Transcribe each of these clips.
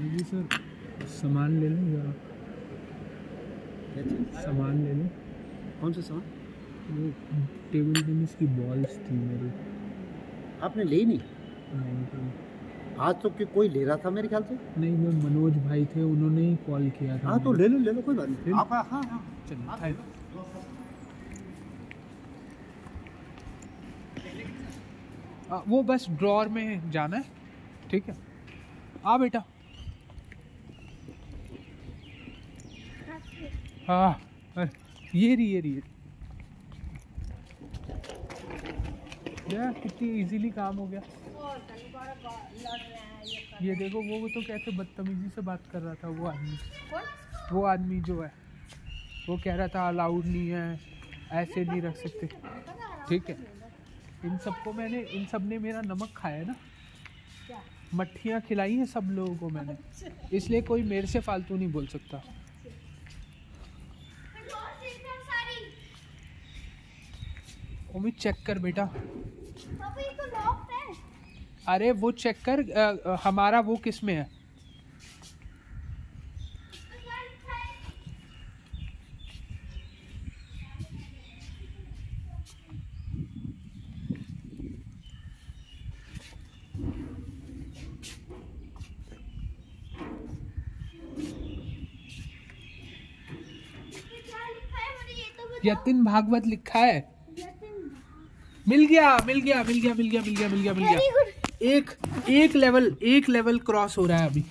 जी sir सामान ले लें जरा सामान ले लें? कौन सा सामान? वो टेबल टेनिस की बॉल्स थी मेरी। आपने ली नहीं? नहीं। आज तो कि कोई ले रहा था मेरे ख्याल से? नहीं वो मनोज भाई थे उन्होंने ही कॉल किया था हाँ तो ले लो ले लो कोई बात नहीं। आप हाँ हाँ चलिए आप थैंक- ले लो। आ, वो बस ड्रॉर में जाना है ठीक है? आ बेटा। हाँ ये रही ये रही। यार कितनी इजीली काम हो गया। ये देखो वो वो तो कैसे बदतमीजी से बात कर रहा था वो आदमी। वो आदमी जो है वो कह रहा था अलाउड नहीं है ऐसे नहीं रख सकते। ठीक है? इन सबको मैंने इन सबने मेरा नमक खाया है ना। मट्ठियाँ खिलाई हैं सब लोगों को मैंने। इसलिए कोई मेरे से फालतू नहीं बोल सकता। उम्मीद चेक कर बेटा। अरे वो चेक कर अ, हमारा वो किसमें है? यतिन भागवत लिखा है। मिल गया मिल गया मिल गया मिल गया मिल गया मिल गया मिल गया। एक एक लेवल एक लेवल क्रॉस हो रहा है अभी।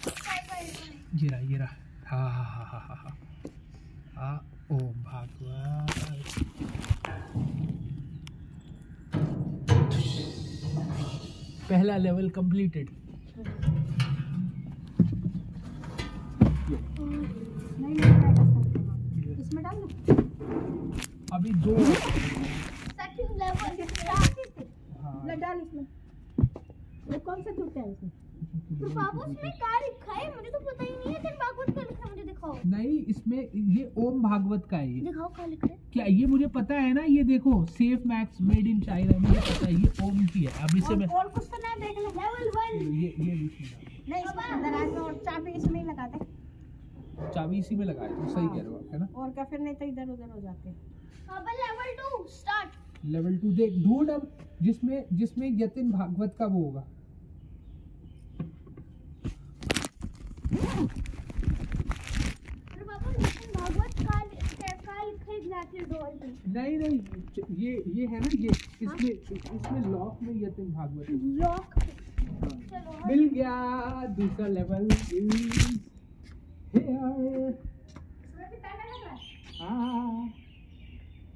ये रहा ये रहा। हाँ हाँ हाँ हाँ हाँ हाँ। हाँ ओम भागवत। पहला लेवल कंप्लीटेड इसमें डाल अभी दो हाँ। ले डाल इसमें। ये कौन सा है इसमें? तो बाबू उसमें क्या लिखा है? मुझे तो पता ही नहीं है। तेरे भागवत क्या लिखा है मुझे दिखाओ। नहीं इसमें ये ओम भागवत का है ये। दिखाओ क्या लिखा है? क्या ये मुझे पता है ना? ये देखो safe max made in China मुझे पता है ये ओम की है। अब इसे मैं और कुछ तो नहीं देख ले। लेवल वन ये ये नहीं इसमें दराज में और चाबी इसमें ही लगा दे। चाबी इसी में लगाए तो सही कह रहे हो आप है ना? और क्या फिर नहीं तो इधर उधर हो जाते। हैं बाबा level two start level two देख ढूंढ अब जिसमें जिसमें यतिन भागवत का वो होगा। है नहीं नहीं ये ये है ना ये इसमें इसमें लॉक में यतिन भागवत है। लॉक हाँ। मिल गया दूसरा लेवल is here हाँ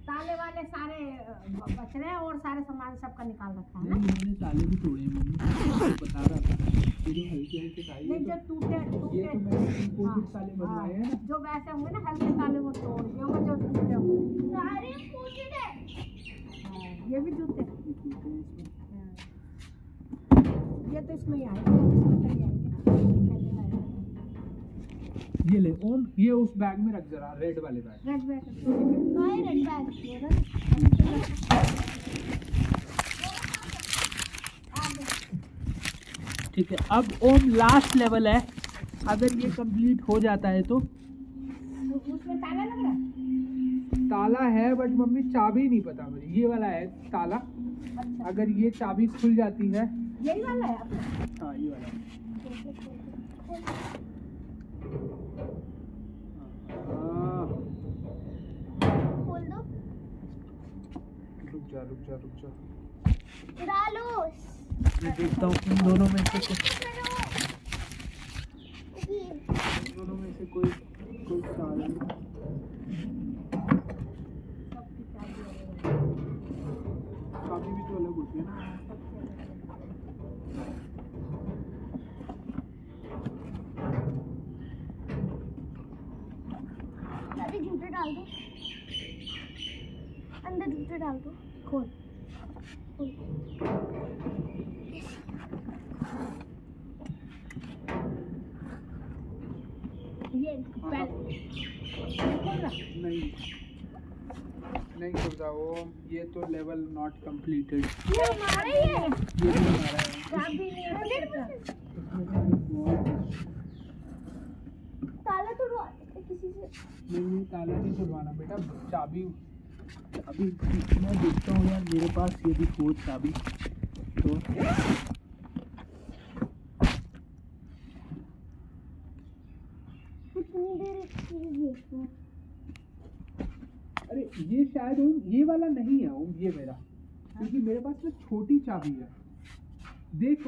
ताले वाले सारे बच रहे हैं और सारे सामान सबका निकाल रखा है ना मैंने ताले भी तोड़े हैं मम्मी बता रहा था ये जो हल्के हल्के ताले टूटे टूटे ताले बनवाए हैं ना जो वैसे होंगे ना हल्के ताले वो तोड़ दिए जो टूटे होंगे सारे हाँ, ये भी टूटे। ये तो इसमें ही आएँगे ये ले ओम ये उस बैग में रख जरा रेड वाले बैग। Red bag. कहाँ रेड बैग ठीक है अब ओम लास्ट लेवल है। अगर ये कंप्लीट हो जाता है तो? उसमें ताला लग रहा है? ताला है बट मम्मी चाबी नहीं पता मुझे। ये वाला है ताला। अच्छा। अगर ये चाबी खुल जाती है यही वाला है? हाँ ये वाला। हाँ, खोल दो। रुक जा रुक जा रुक जा। डालो मैं देखता हूँ इन दोनों में से इन दोनों में से कोई कोई। चाबी भी तो अलग होती है ना। डाल दो। अंदर जूते डाल दो। खोल। ये पैर नहीं। नहीं खुदा वो। ये तो लेवल नॉट कंप्लीटेड ये मारे ये ये मारे है। भी नहीं ताला तोड़ो नहीं खुलवाना बेटा, चाबी। चाबी मैं देखता हूँ यार, मेरे पास यदि हो चाबी। तो अरे, ये शायद ओम ये वाला नहीं है ये मेरा। क्योंकि मेरे पास ना छोटी चाबी है। देख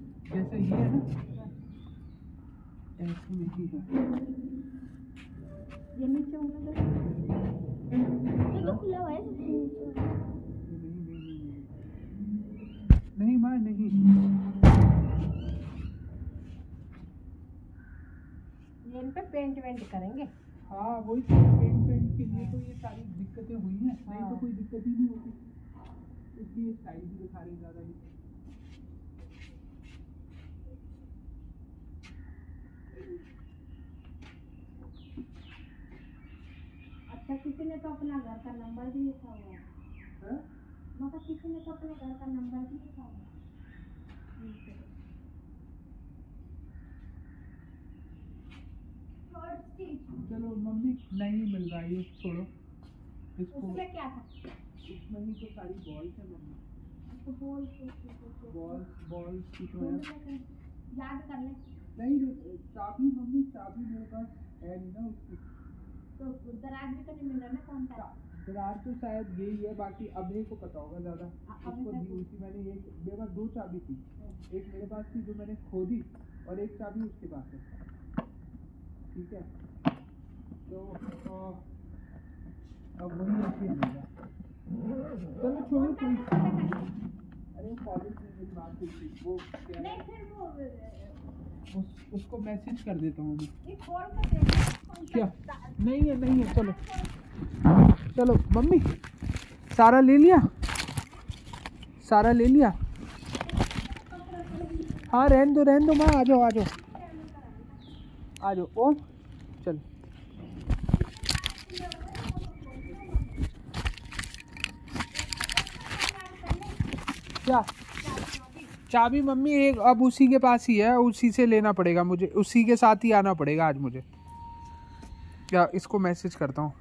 जैसा ये है ना ऐसे में ही है। ये नीचे दो ये तो खुला हुआ है नहीं नहीं नहीं नहीं माँ नहीं। ये इन पे पेंट वेंट करेंगे। हाँ वही तो पेंट पेंट के लिए तो ये सारी दिक्कतें हुई हैं। नहीं तो हाँ। कोई दिक्कत ही नहीं होती। इसलिए स्टाइल भी दिखा रही ज़्यादा ही अच्छा किसी ने तो अपना घर का नंबर भी लिखा हुआ है? मगर किसी ने तो अपने घर का नंबर भी लिखा हुआ है चलो मम्मी नहीं मिल रहा ये छोड़ो। इसको उसमें क्या था? इसमें ही तो सारी बॉल्स है मम्मी। तो बोल के- बॉल्स बॉल्स की तो याद कर ले। नहीं नहीं, चाबी मम्मी चाबी मेरे पास है ना उसकी। तो दराज भी तो नहीं मिल रहा ना कौन सा दरार तो शायद यही है बाकी अभय को पता होगा ज़्यादा। उसको दी तो- हुई थी मैंने एक मेरे पास दो चाबी थी। एक मेरे पास थी जो मैंने खो दी और एक चाबी उसके पास है। ठीक है? तो अब वही ही मिलेगा चलो छोड़ो कोई अरे कॉलेज में मेरी बात हुई थी वो नहीं फिर वो उस, उसको मैसेज कर देता हूँ मैं। क्या? नहीं है नहीं है चलो। चलो मम्मी सारा ले लिया? सारा ले लिया? हाँ रहन दो रहन दो माँ आ जाओ आ जाओ। आ जाओ ओ चल। क्या? चाबी मम्मी एक अब उसी के पास ही है, उसी से लेना पड़ेगा मुझे, उसी के साथ ही आना पड़ेगा आज मुझे। क्या इसको मैसेज करता हूँ।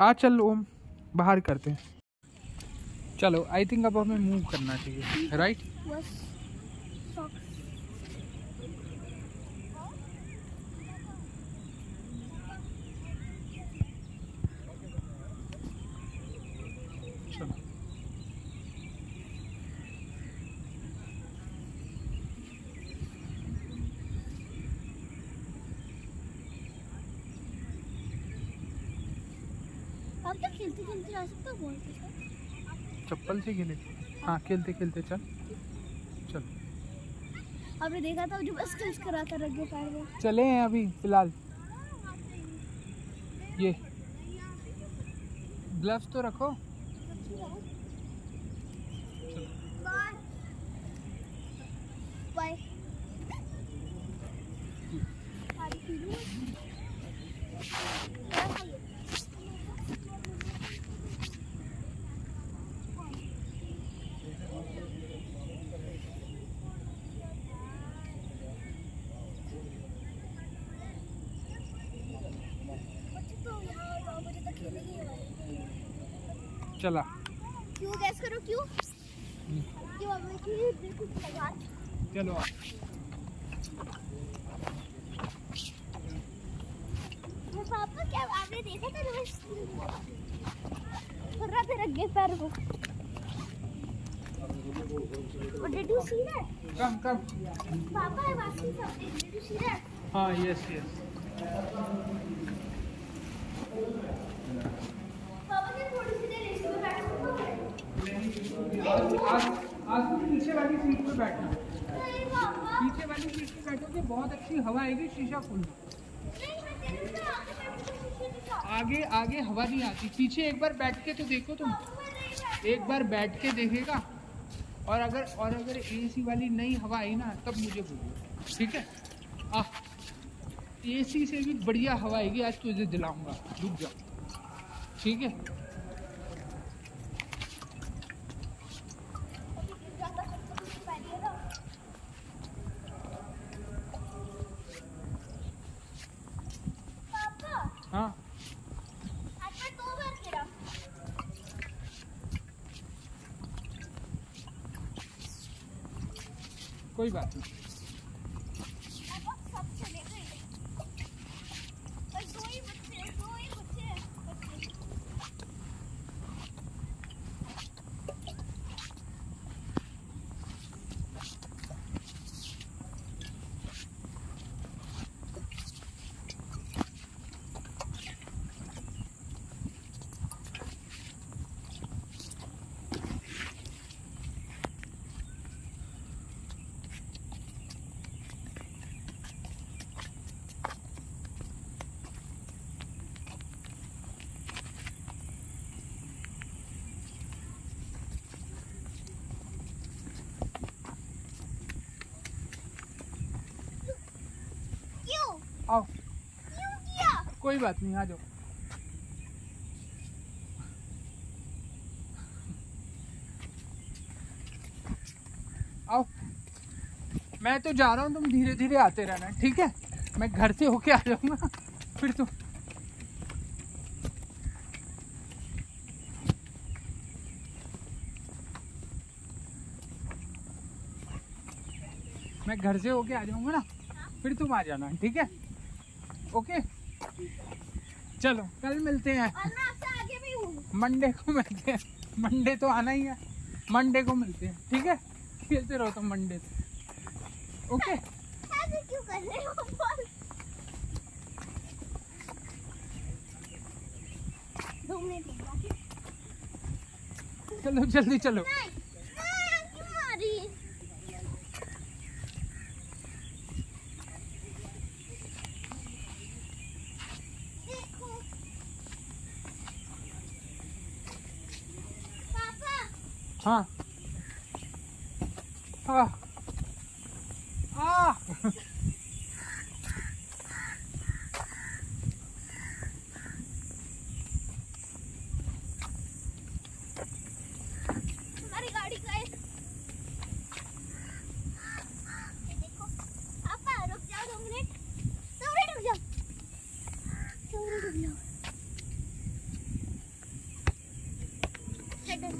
आ चल ओम, बाहर करते हैं। चलो आई थिंक अब हमें मूव करना चाहिए राइट बस सॉक्स चलो आप तो खेलते खेलते जा सकते हो बॉल के साथ चप्पल से खेले? हाँ खेलते खेलते चल। चल। अभी देखा था जो बस क्लिस करा था रख पैर में। चले हैं अभी फ़िलहाल। ये। ग्लव्स तो रखो। चला क्यों गैस करो क्यों चलो पापा क्या आपने देखा था पैर को What did you see that? Come come Papa, I'm asking something. Did you see that? हाँ यस यस पापा ने थोड़ी सी देर इसमें बैठ सकते पीछे वाली सीट पे बैठना। पीछे वाली सीट पे बैठोगे, बहुत अच्छी हवा आएगी, शीशा खोलना आगे आगे हवा नहीं आती। पीछे एक बार बैठ के तो देखो तुम। एक बार बैठ के देखेगा। और अगर और अगर एसी वाली नई हवा आई ना, तब मुझे बोलो। ठीक है? आ एसी से भी बढ़िया हवा आएगी, आज तुझे दिलाऊँगा। रुक जाओ। ठीक है ज़्यादा कुछ पहनिएगा पापा हाँ आज मैं दो बार गिरा कोई बात नहीं पापा सब चले गए बस दो ही बच्चे हैं, दो ही बच्चे हैं, बच्चे क्यों आओ क्यों किया कोई बात नहीं, आ जाओ। आओ। मैं तो जा रहा हूँ, तुम धीरे धीरे आते रहना, ठीक है? मैं घर से होके आ जाऊँगा। फिर तुम मैं घर से होके आ जाऊँगा ना, फिर तुम आ जाना, ठीक है? ओके? चलो कल मिलते हैं। मंडे को मिलते हैं। मंडे तो आना ही है। मंडे को मिलते हैं ठीक है? खेलते रहो तुम मंडे से ओके। चलो जल्दी चलो नहीं नहीं क्यों मारी देखो पापा हाँ हाँ आ हमारी गाड़ी का है ये देखो पापा रुक जाओ दो मिनट दो मिनट रुक जाओ दो मिनट रुक जाओ हेडर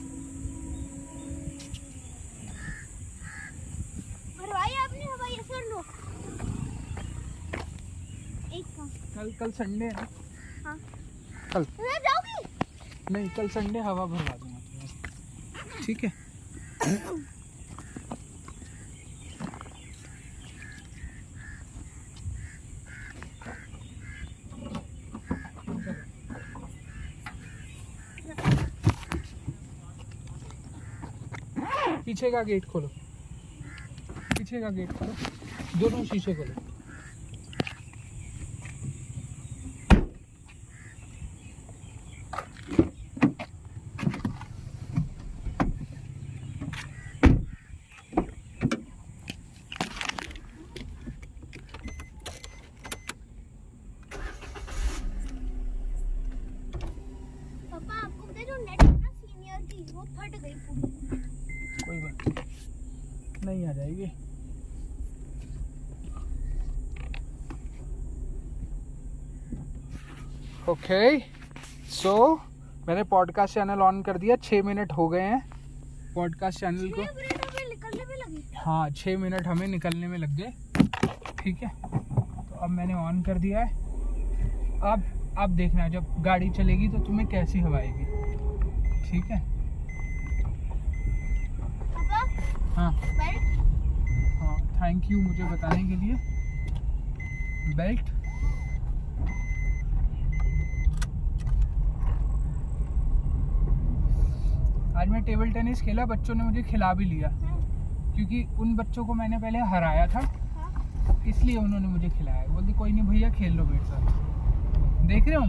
भरवाई आपने हवाई असर लो एक का कल कल संडे है हाँ। कल। मैं जाऊँगी। नहीं कल संडे हवा भरवा दूँगा ठीक है? पीछे का गेट खोलो। पीछे का गेट खोलो। दोनों शीशे खोलो पापा आपको पता है जो नेट है ना सीनियर की वो फट गई पूरी कोई बात नहीं। आ जाएगी। ओके सो मैंने पॉडकास्ट चैनल ऑन कर दिया। छः मिनट हो गए हैं। पॉडकास्ट चैनल को हाँ छः मिनट हमें निकलने में लग गए। ठीक है? तो अब मैंने ऑन कर दिया है। अब अब देखना जब गाड़ी चलेगी तो तुम्हें कैसी हवा आएगी। ठीक है पापा हाँ। हाँ थैंक यू मुझे बताने के लिए। बेल्ट आज मैं टेबल टेनिस खेला बच्चों ने मुझे खिला भी लिया। क्योंकि उन बच्चों को मैंने पहले हराया था। हाँ। इसलिए उन्होंने मुझे खिलाया। बोलते कोई नहीं भैया खेल लो मेरे साथ। देख रहे हो?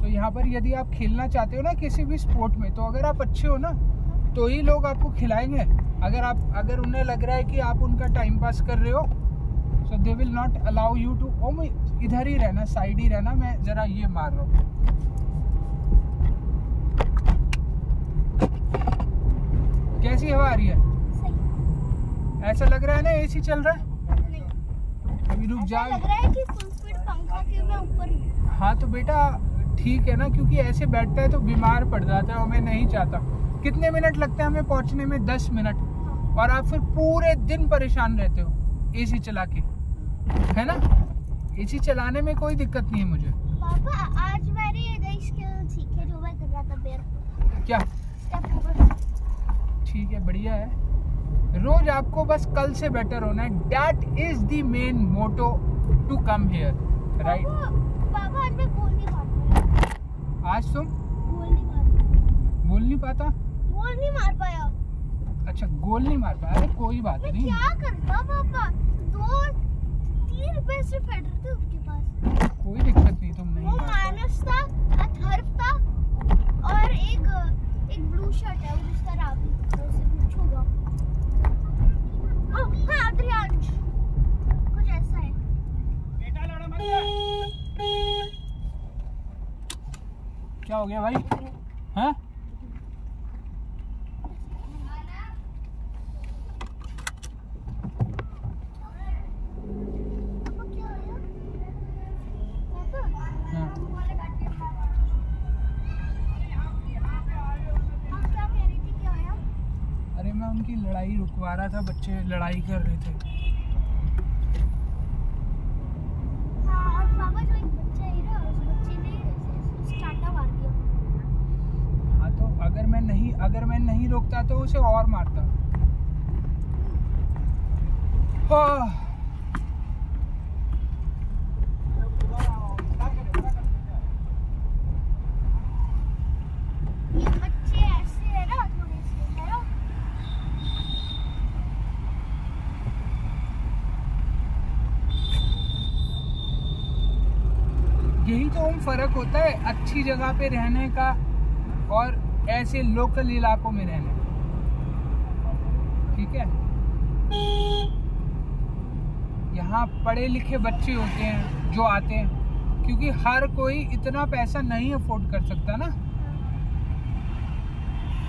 तो यहाँ पर यदि आप खेलना चाहते हो ना किसी भी स्पोर्ट में तो अगर आप अच्छे हो ना तो ही लोग आपको खिलाएँगे। अगर आप अगर उन्हें लग रहा है कि आप उनका टाइम पास कर रहे हो so they will not allow you to ओ मैं इधर ही रहना साइड ही रहना मैं जरा ये मार रहा हूँ। कैसी हवा आ रही है? सही। ऐसा लग रहा है ना एसी चल रहा है? अभी रुक ऐसा जा लग रहा है कि फुल स्पीड पंखा के मैं ऊपर हूँ। हाँ तो बेटा ठीक है ना क्योंकि ऐसे बैठता है तो बीमार पड़ जाता है और मैं नहीं चाहता। कितने मिनट लगते हैं हमें पहुँचने में? दस मिनट। और आप फिर पूरे दिन परेशान रहते हो एसी चला के। है ना? एसी चलाने में कोई दिक्कत नहीं है मुझे। पापा आज मैंने ये स्किल सीखी जो मैं कर रहा था बेयर क्या? ठीक है बढ़िया है। रोज आपको बस कल से बेटर होना है। That is the main motto to come here right पापा आज मैं गोल नहीं मार आज तुम? गोल नहीं पाया बोल नहीं पाता? गोल नहीं मार पाया। अच्छा गोल नहीं मार पाया अरे कोई बात मैं नहीं। क्या करता पापा? दो तीन पैसे फेडर थे उनके पास। कोई दिक्कत नहीं तुम नहीं वो मानस था अथर्व था और एक एक ब्लू शर्ट है वो जिसका रावी उससे पूछूँगा। ओह हाँ अद्रियांश कुछ ऐसा है। क्या हो गया भाई? हाँ पापा क्या आया पापा हाँ आप क्या कह रही थी क्या आया अरे मैं उनकी रुकवा रहा था बच्चे लड़ाई कर रहे थे। हाँ और पापा जो एक बच्चा है ना उस बच्चे ने स्टार्टा मार दिया। हाँ तो अगर मैं नहीं अगर मैं नहीं रोकता तो उसे और मारता। हाँ ये बच्चे ऐसे है ना थोड़े से है ना यही तो हम फ़र्क होता है अच्छी जगह पे रहने का और ऐसे लोकल इलाकों में रहने का। ठीक है? यहाँ पढ़े लिखे बच्चे होते हैं, जो आते हैं, क्योंकि हर कोई इतना पैसा नहीं अफोर्ड कर सकता ना।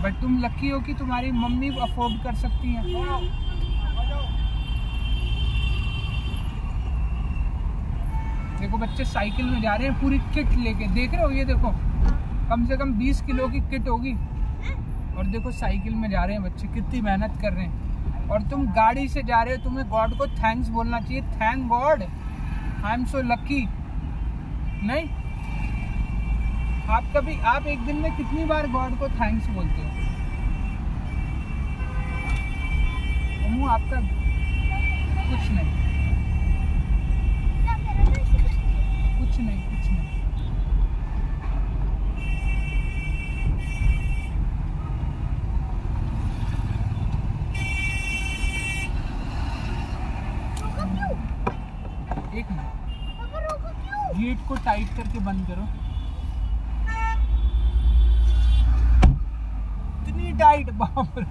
बट तुम लकी हो कि तुम्हारी मम्मी अफोर्ड कर सकती हैं। देखो बच्चे साइकिल में जा रहे हैं, पूरी किट लेके। देख रहे हो ये देखो? कम से कम 20 किलो की किट होगी। और देखो साइकिल में जा रहे हैं बच्चे, कितनी मेहनत कर रहे हैं। और तुम गाड़ी से जा रहे हो, तुम्हें गॉड को थैंक्स बोलना चाहिए। Thank God I am so lucky नहीं? आप कभी, आप एक दिन में कितनी बार गॉड को थैंक्स बोलते हो? आपका कुछ नहीं क्या कह रहा था इसी करके कुछ नहीं कुछ नहीं रोका क्यों एक मिनट पापा रोका क्यों गेट को टाइट करके बंद करो इतनी टाइट बाप रे।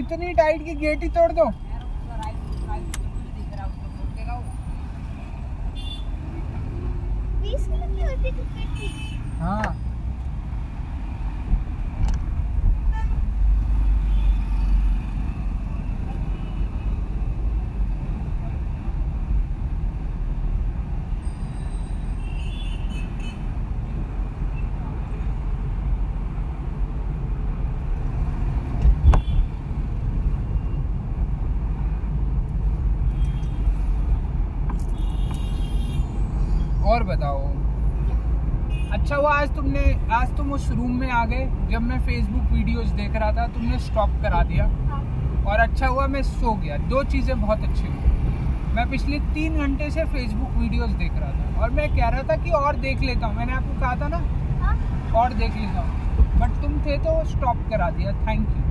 इतनी टाइट की गेट ही तोड़ दो। हाँ। तुम उस रूम में आ गए जब मैं फेसबुक वीडियोस देख रहा था तुमने स्टॉप करा दिया। हाँ। और अच्छा हुआ मैं सो गया। दो चीज़ें बहुत अच्छी हुई। मैं पिछले तीन घंटे से फेसबुक वीडियोस देख रहा था। और मैं कह रहा था कि और देख लेता हूँ। मैंने आपको कहा था ना हाँ। और देख लेता हूँ। बट तुम थे तो स्टॉप करा दिया। Thank you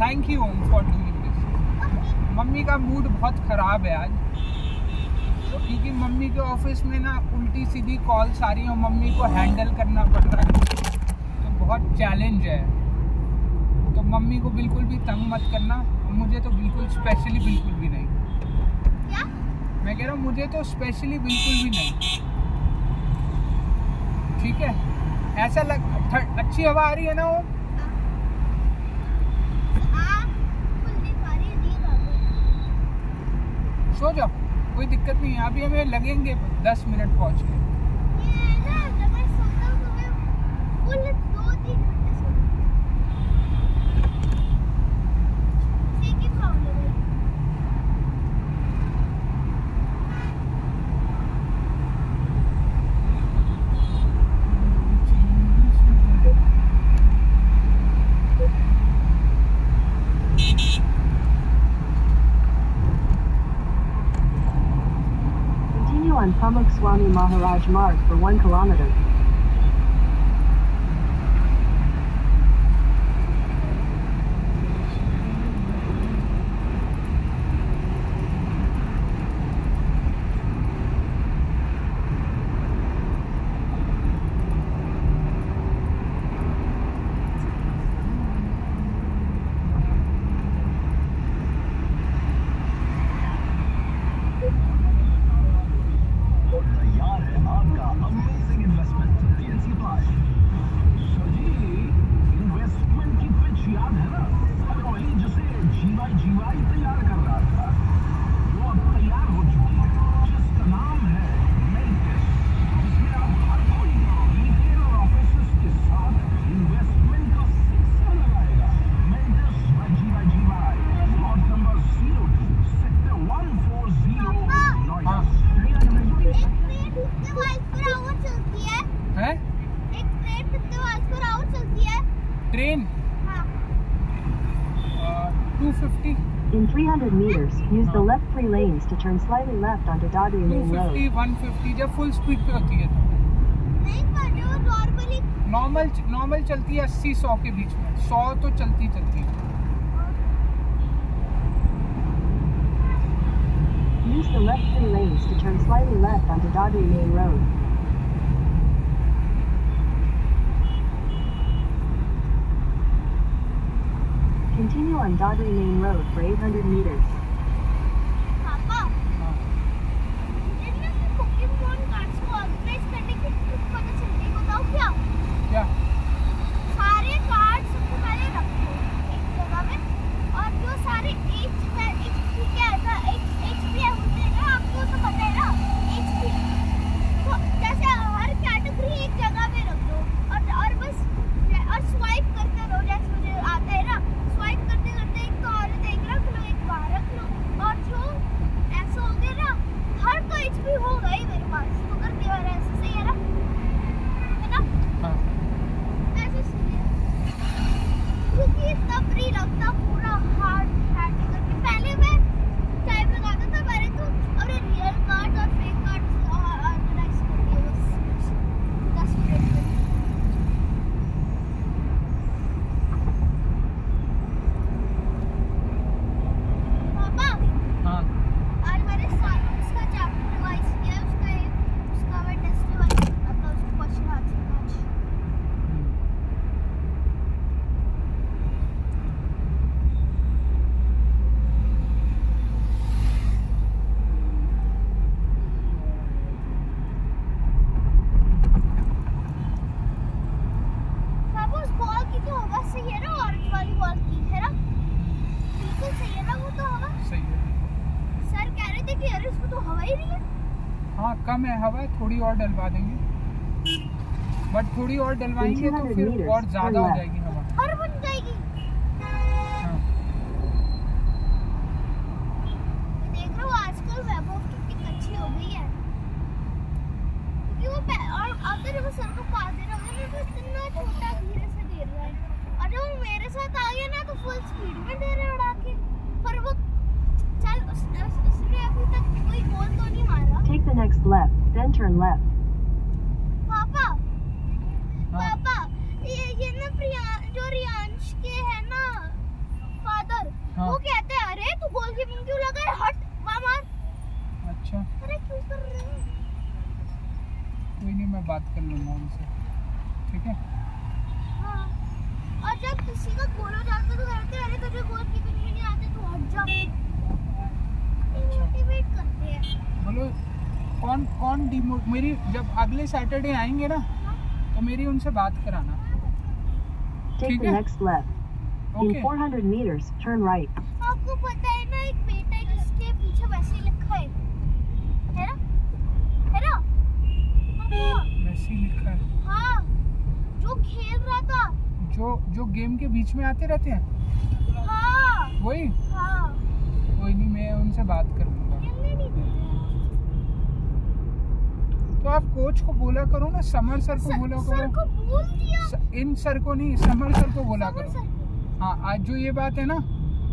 thank you Om for doing this mummy का मूड बहुत ख़राब है आज। क्योंकि मम्मी के ऑफ़िस में ना उल्टी सीधी कॉल सारी और मम्मी को हैंडल करना पड़ रहा है। तो बहुत चैलेंज है। तो मम्मी को बिल्कुल भी तंग मत करना। और मुझे तो बिल्कुल स्पेशली बिल्कुल भी नहीं। क्या? मैं कह रहा हूँ मुझे तो स्पेशली बिल्कुल भी नहीं। ठीक है? ऐसा लग अच्छी हवा आ रही है ना वो? सो जाओ। कोई दिक्कत नहीं है। अभी हमें लगेंगे दस मिनट पहुँच। के Rani Maharaj Mark for one kilometer. the left three lanes to turn slightly left onto Doddery Main Road. 250, 150 जब full speed पे होती है नहीं पर वो normally normal normal चलती है 80 100 के बीच में 100 तो चलती चलती है Use the left three lanes to turn slightly left onto Doddery Main Road. Continue on Doddery Main Road for 800 meters. थोड़ी और डलवा देंगे। बट थोड़ी और डलवाएँगे तो फिर और ज़्यादा हो जाएगी। जब सैटरडे आएँगे ना तो मेरी उनसे बात कराना। ठीक है? left. In okay 400 meters, turn right. आपको पता है ना एक बेटा है जिसके पीछे वैसे ही लिखा है। है ना? है ना? हाँ, वैसे लिखा है। हाँ। जो खेल रहा था। जो जो गेम के बीच में आते रहते हैं। हाँ। वही? हाँ। कोई नहीं मैं उनसे बात कर तो आप कोच को बोला करो ना समर सर को बोला सर करो। को बोल दिया। इन सर को नहीं समर सर को बोला करो। हाँ आज जो ये बात है ना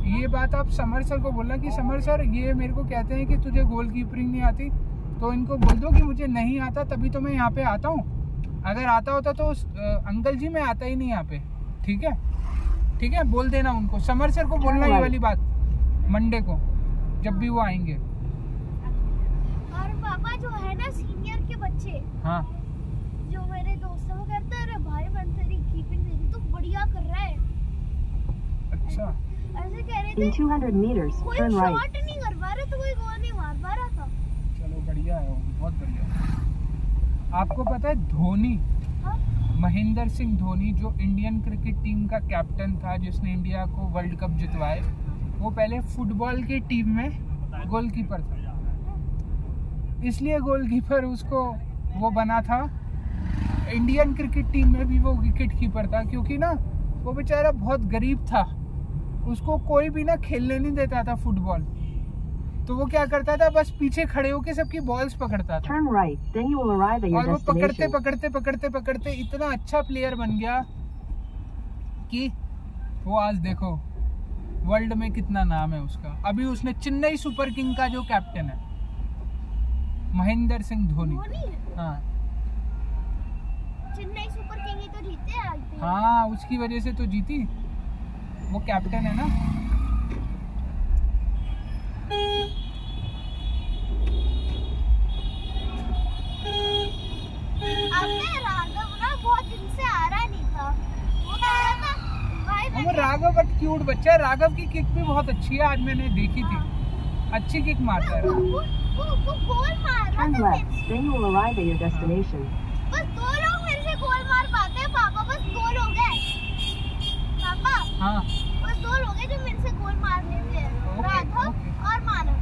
ये बात आप समर सर को बोलना कि समर सर ये मेरे को कहते हैं कि तुझे गोल कीपरिंग नहीं आती तो इनको बोल दो कि मुझे नहीं आता तभी तो मैं यहाँ पे आता हूँ। अगर आता होता तो उस, अंकल जी मैं आता ही नहीं यहाँ पे। ठीक है? ठीक है? बोल देना उनको। समर सर को बोलना ये वाली बात मंडे को जब भी वो आएँगे। और पापा जो है ना बच्चे। हाँ। जो मेरे दोस्त हैं वो कहते हैं अरे भाई मैं तेरी कीपिंग देखी तो बढ़िया कर रहा है। अच्छा। ऐसे कह रहे थे 200 meters, कोई turn right. शॉट नहीं कर पा रहा तो कोई गोल नहीं मार पा रहा था। चलो बढ़िया है वो, बहुत बढ़िया आपको पता है धोनी हाँ? महेंद्र सिंह धोनी जो इंडियन क्रिकेट टीम का कैप्टन था जिसने इंडिया को वर्ल्ड कप जितवाए वो पहले फुटबॉल की टीम में गोलकीपर था। इसलिए गोलकीपर उसको वो बना था। इंडियन क्रिकेट टीम में भी वो विकेट कीपर था क्योंकि ना वो बेचारा बहुत गरीब था। उसको कोई भी ना खेलने नहीं देता था फुटबॉल तो वो क्या करता था बस पीछे खड़े होके सबकी बॉल्स पकड़ता था। Right, और वो पकड़ते पकड़ते पकड़ते पकड़ते इतना अच्छा प्लेयर बन गया कि वो आज देखो वर्ल्ड में कितना नाम है उसका। अभी उसने चेन्नई सुपर किंग का जो कैप्टन है। महेंद्र सिंह धोनी। हाँ? चेन्नई सुपर किंग तो जीते हाँ उसकी वजह से तो जीती। वो कैप्टन है ना। राघव ना बहुत दिन से आ रहा नहीं था। वो कह रहा था भाई वो मैं राघव बट क्यूट बच्चा है। राघव की किक भी बहुत अच्छी है आज मैंने देखी थी। अच्छी किक मारता है। Turn left, then you will arrive at your destination. बस दो लोग मेरे से गोल मार पाते हैं पापा बस दो लोग हैं। पापा हाँ। बस दो लोग हैं जो मेरे से गोल मार लेते हैं राघव और मानव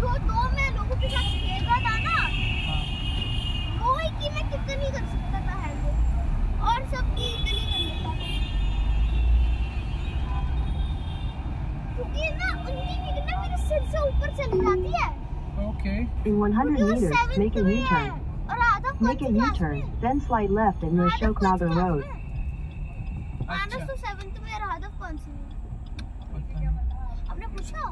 जो दो मैं लोगों के साथ खेल रहा था ना हाँ। वो ही कि मैं कितनी कर सकता था हैंडल और सबकी इतनी कर लेता क्योंकि ना उनकी किक ना मेरे सिर से ऊपर चली जाती है। ओके In 100 क्योंकि वो meters, seventh make a में है U-turn. और आधा Make a U-turn, then slide left and near Shoknagar Road. मानस अच्छा तो सेवेंथ में और कौन सी में आपने पूछा?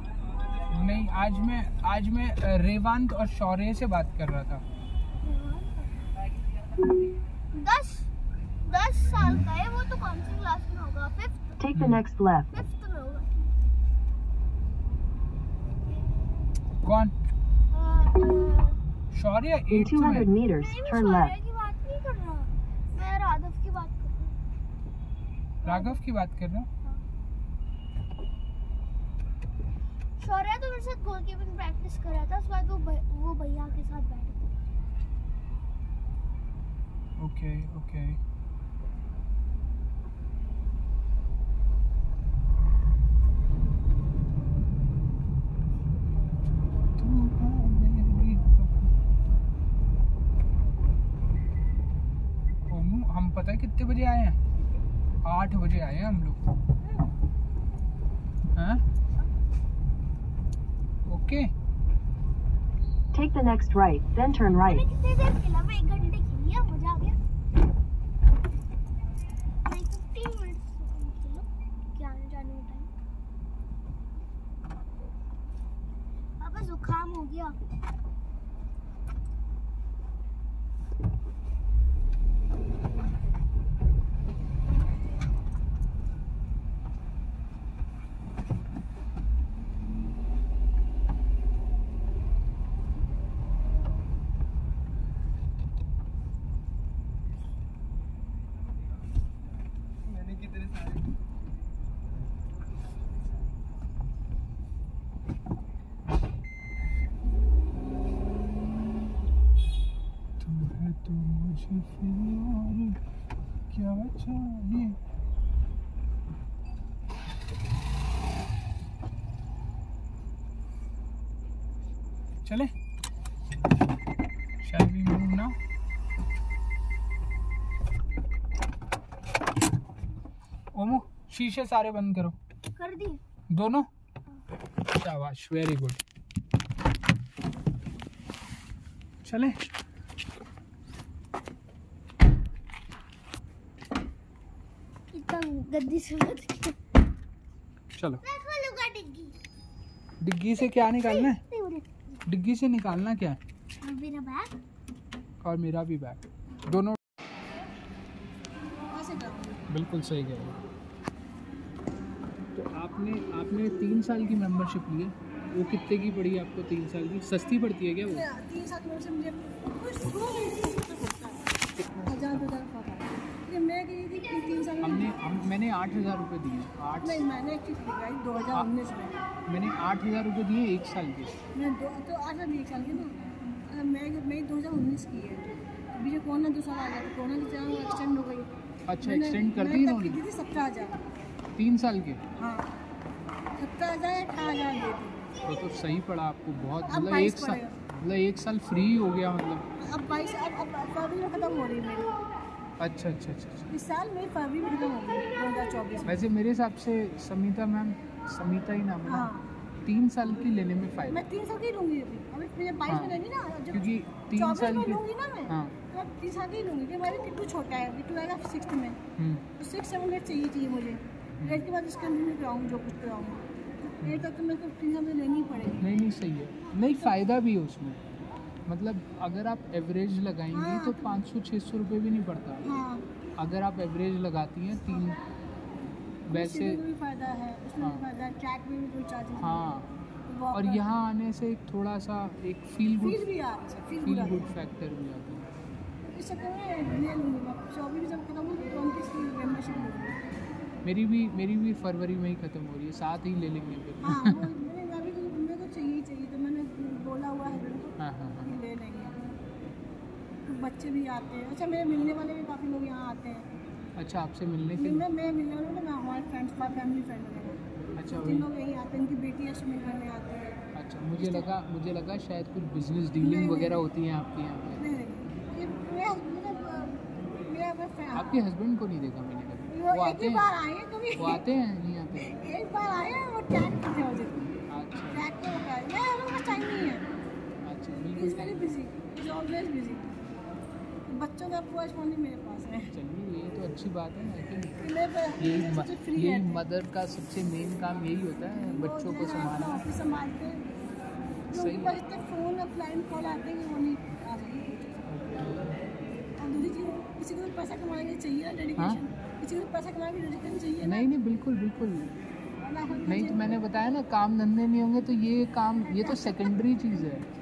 नहीं आज मैं आज मैं रेवांत और शौर्य से बात कर रहा था। दस दस साल का है वो तो कौन सी क्लास में होगा? Fifth Take the next left. Fifth में होगा कौन? अ, अ, शौर्य In 200 meters, turn left. मैं राघव की बात कर रहा हूँ। राघव की बात कर रहा हूँ? शौर्य तो मेरे साथ गोलकीपिंग प्रैक्टिस कर रहा था उसके बाद वो वो भैया के साथ बैठे थे। ओके ओके ओमू, हम पता है कितने बजे आए हैं? आठ बजे आए हैं हम लोग। हाँ? Okay. Take the next right, then turn मैंने right. देर खेला मैं एक घंटे खेली है मज़ा आ गया नहीं फिफ्टीन मिनट्स खेलो क्या आने जाने का टाइम पापा जुकाम हो गया मुझे फिर और क्या चाहिए चले Shall we move now? ओमो शीशे सारे बंद करो। कर दी। दोनों? शाबाश वेरी गुड चले। गद्दी से चलो। डिग्गी। डिग्गी से क्या निकालना है? डिग्गी से निकालना क्या है? और मेरा बैग? और मेरा भी बैग। दोनों बिल्कुल सही कह रहे आपने आपने तीन साल की मेंबरशिप ली है। वो कितने की पड़ी आपको तीन साल की? सस्ती पड़ती है क्या वो? तीन साल में से मुझे हज़ार हज़ार का था। लेकिन मैं गई थी तीन साल हमने हम मैंने आठ हज़ार रुपये दिए। आठ नहीं मैंने एक चीज़ लगाई दो हज़ार उन्नीस में। मैंने आठ हज़ार रुपये दिए एक साल के। मैं दो तो आठ साल एक साल की ना। मैं मैं दो हज़ार उन्नीस की है। अभी जो कोरोना दो साल आ गया तो कोरोना की तरह एक्सटेंड हो गई। अच्छा एक्सटेंड कर दी इन्होंने? सत्रह हज़ार। तीन साल के? हाँ। तो तो सही पड़ा आपको बहुत मतलब एक साल मतलब एक साल फ्री हो गया मतलब। अब बाईस अब अब अब फरवरी खत्म हो रही है मेरी। अच्छा अच्छा अच्छा अच्छा। इस साल मेरी फरवरी में खत्म हो गई दो हज़ार चौबीस वैसे मेरे हिसाब से समीता मैम समीता ही नाम है हाँ। तीन साल की लेने में फ़ायदा मैं तीन साल की लूँगी अभी। अभी मुझे बाईस हाँ। में लेंगी ना क्योंकि तीन साल की लूँगी ना मैं हाँ। तो तीन साल की लूँगी क्योंकि मेरी किट्टू छोटा है किट्टू आएगा सिक्स में। हम्म। तो सिक्स सेवन एट चाहिए चाहिए मुझे। एट के बाद इसके अंदर कराऊँगी जो कुछ कराऊँगी। तो तो मेरे को तीन साल लेनी ही पड़ेगी। नहीं नहीं सही है। नहीं फ़ायदा भी है उसमें। मतलब अगर आप एवरेज लगाएँगे हाँ। तो पाँच सौ छः सौ रुपये भी नहीं पड़ता। हाँ। अगर आप एवरेज लगाती हैं तीन वैसे भी फ़ायदा है हाँ। भी ट्रैक में भी चार्जेस हाँ। और यहाँ आने से एक थोड़ा सा एक फील गुड फील है गुड फैक्टर भी आता है। इस चक्कर में ले लूँगी मैं चौबीस जब खत्म होगी तो उनकी इसकी मेम्बरशिप लूँगी? मेरी भी मेरी भी फरवरी में ही ख़त्म हो रही है साथ ही ले लेंगे फिर। हाँ वो मैंने अभी तो मेरे को चाहिए चाहिए तो मैंने बोला हुआ है हाँ हाँ हाँ। ले लेंगे। तो बच्चे भी आते हैं। अच्छा मेरे मिलने वाले भी काफ़ी लोग यहाँ आते हैं। अच्छा आपसे मिलने के मिलने मैं मिलने वाले ना मैं हमारे फ्रेंड्स फैमिली फ्रेंड वगैरह। अच्छा जिन लोग यहीं आते हैं उनकी बेटियाँ से मिलने आते हैं। अच्छा मुझे लगा मुझे लगा शायद कुछ बिज़नेस डीलिंग वगैरह होती है आपके यहाँ पे। आपके हस्बैंड को नहीं देखा मैंने कभी? वो आते हैं। आए कभी? वो आते हैं एक बार आए वो हैं अच्छा। के का टाइम नहीं है। अच्छा बिल्कुल। Very busy is always busy बच्चों का पूरा फ़ोन ही मेरे पास है। चलिए ये तो अच्छी बात है यही यही है। मदर का सबसे मेन काम यही होता है बच्चों को संभालना। संभालते सही इतने फ़ोन और क्लाइंट कॉल आते हैं वो नहीं आ और दूसरी चीज़ किसी को पैसा कमाने के लिए चाहिए ना डेडिकेशन किसी को पैसा कमाने के चाहिए हाँ? नहीं नहीं बिल्कुल बिल्कुल। नहीं तो मैंने बताया ना काम धंधे नहीं होंगे तो ये काम ये तो सेकेंडरी चीज़ है। है।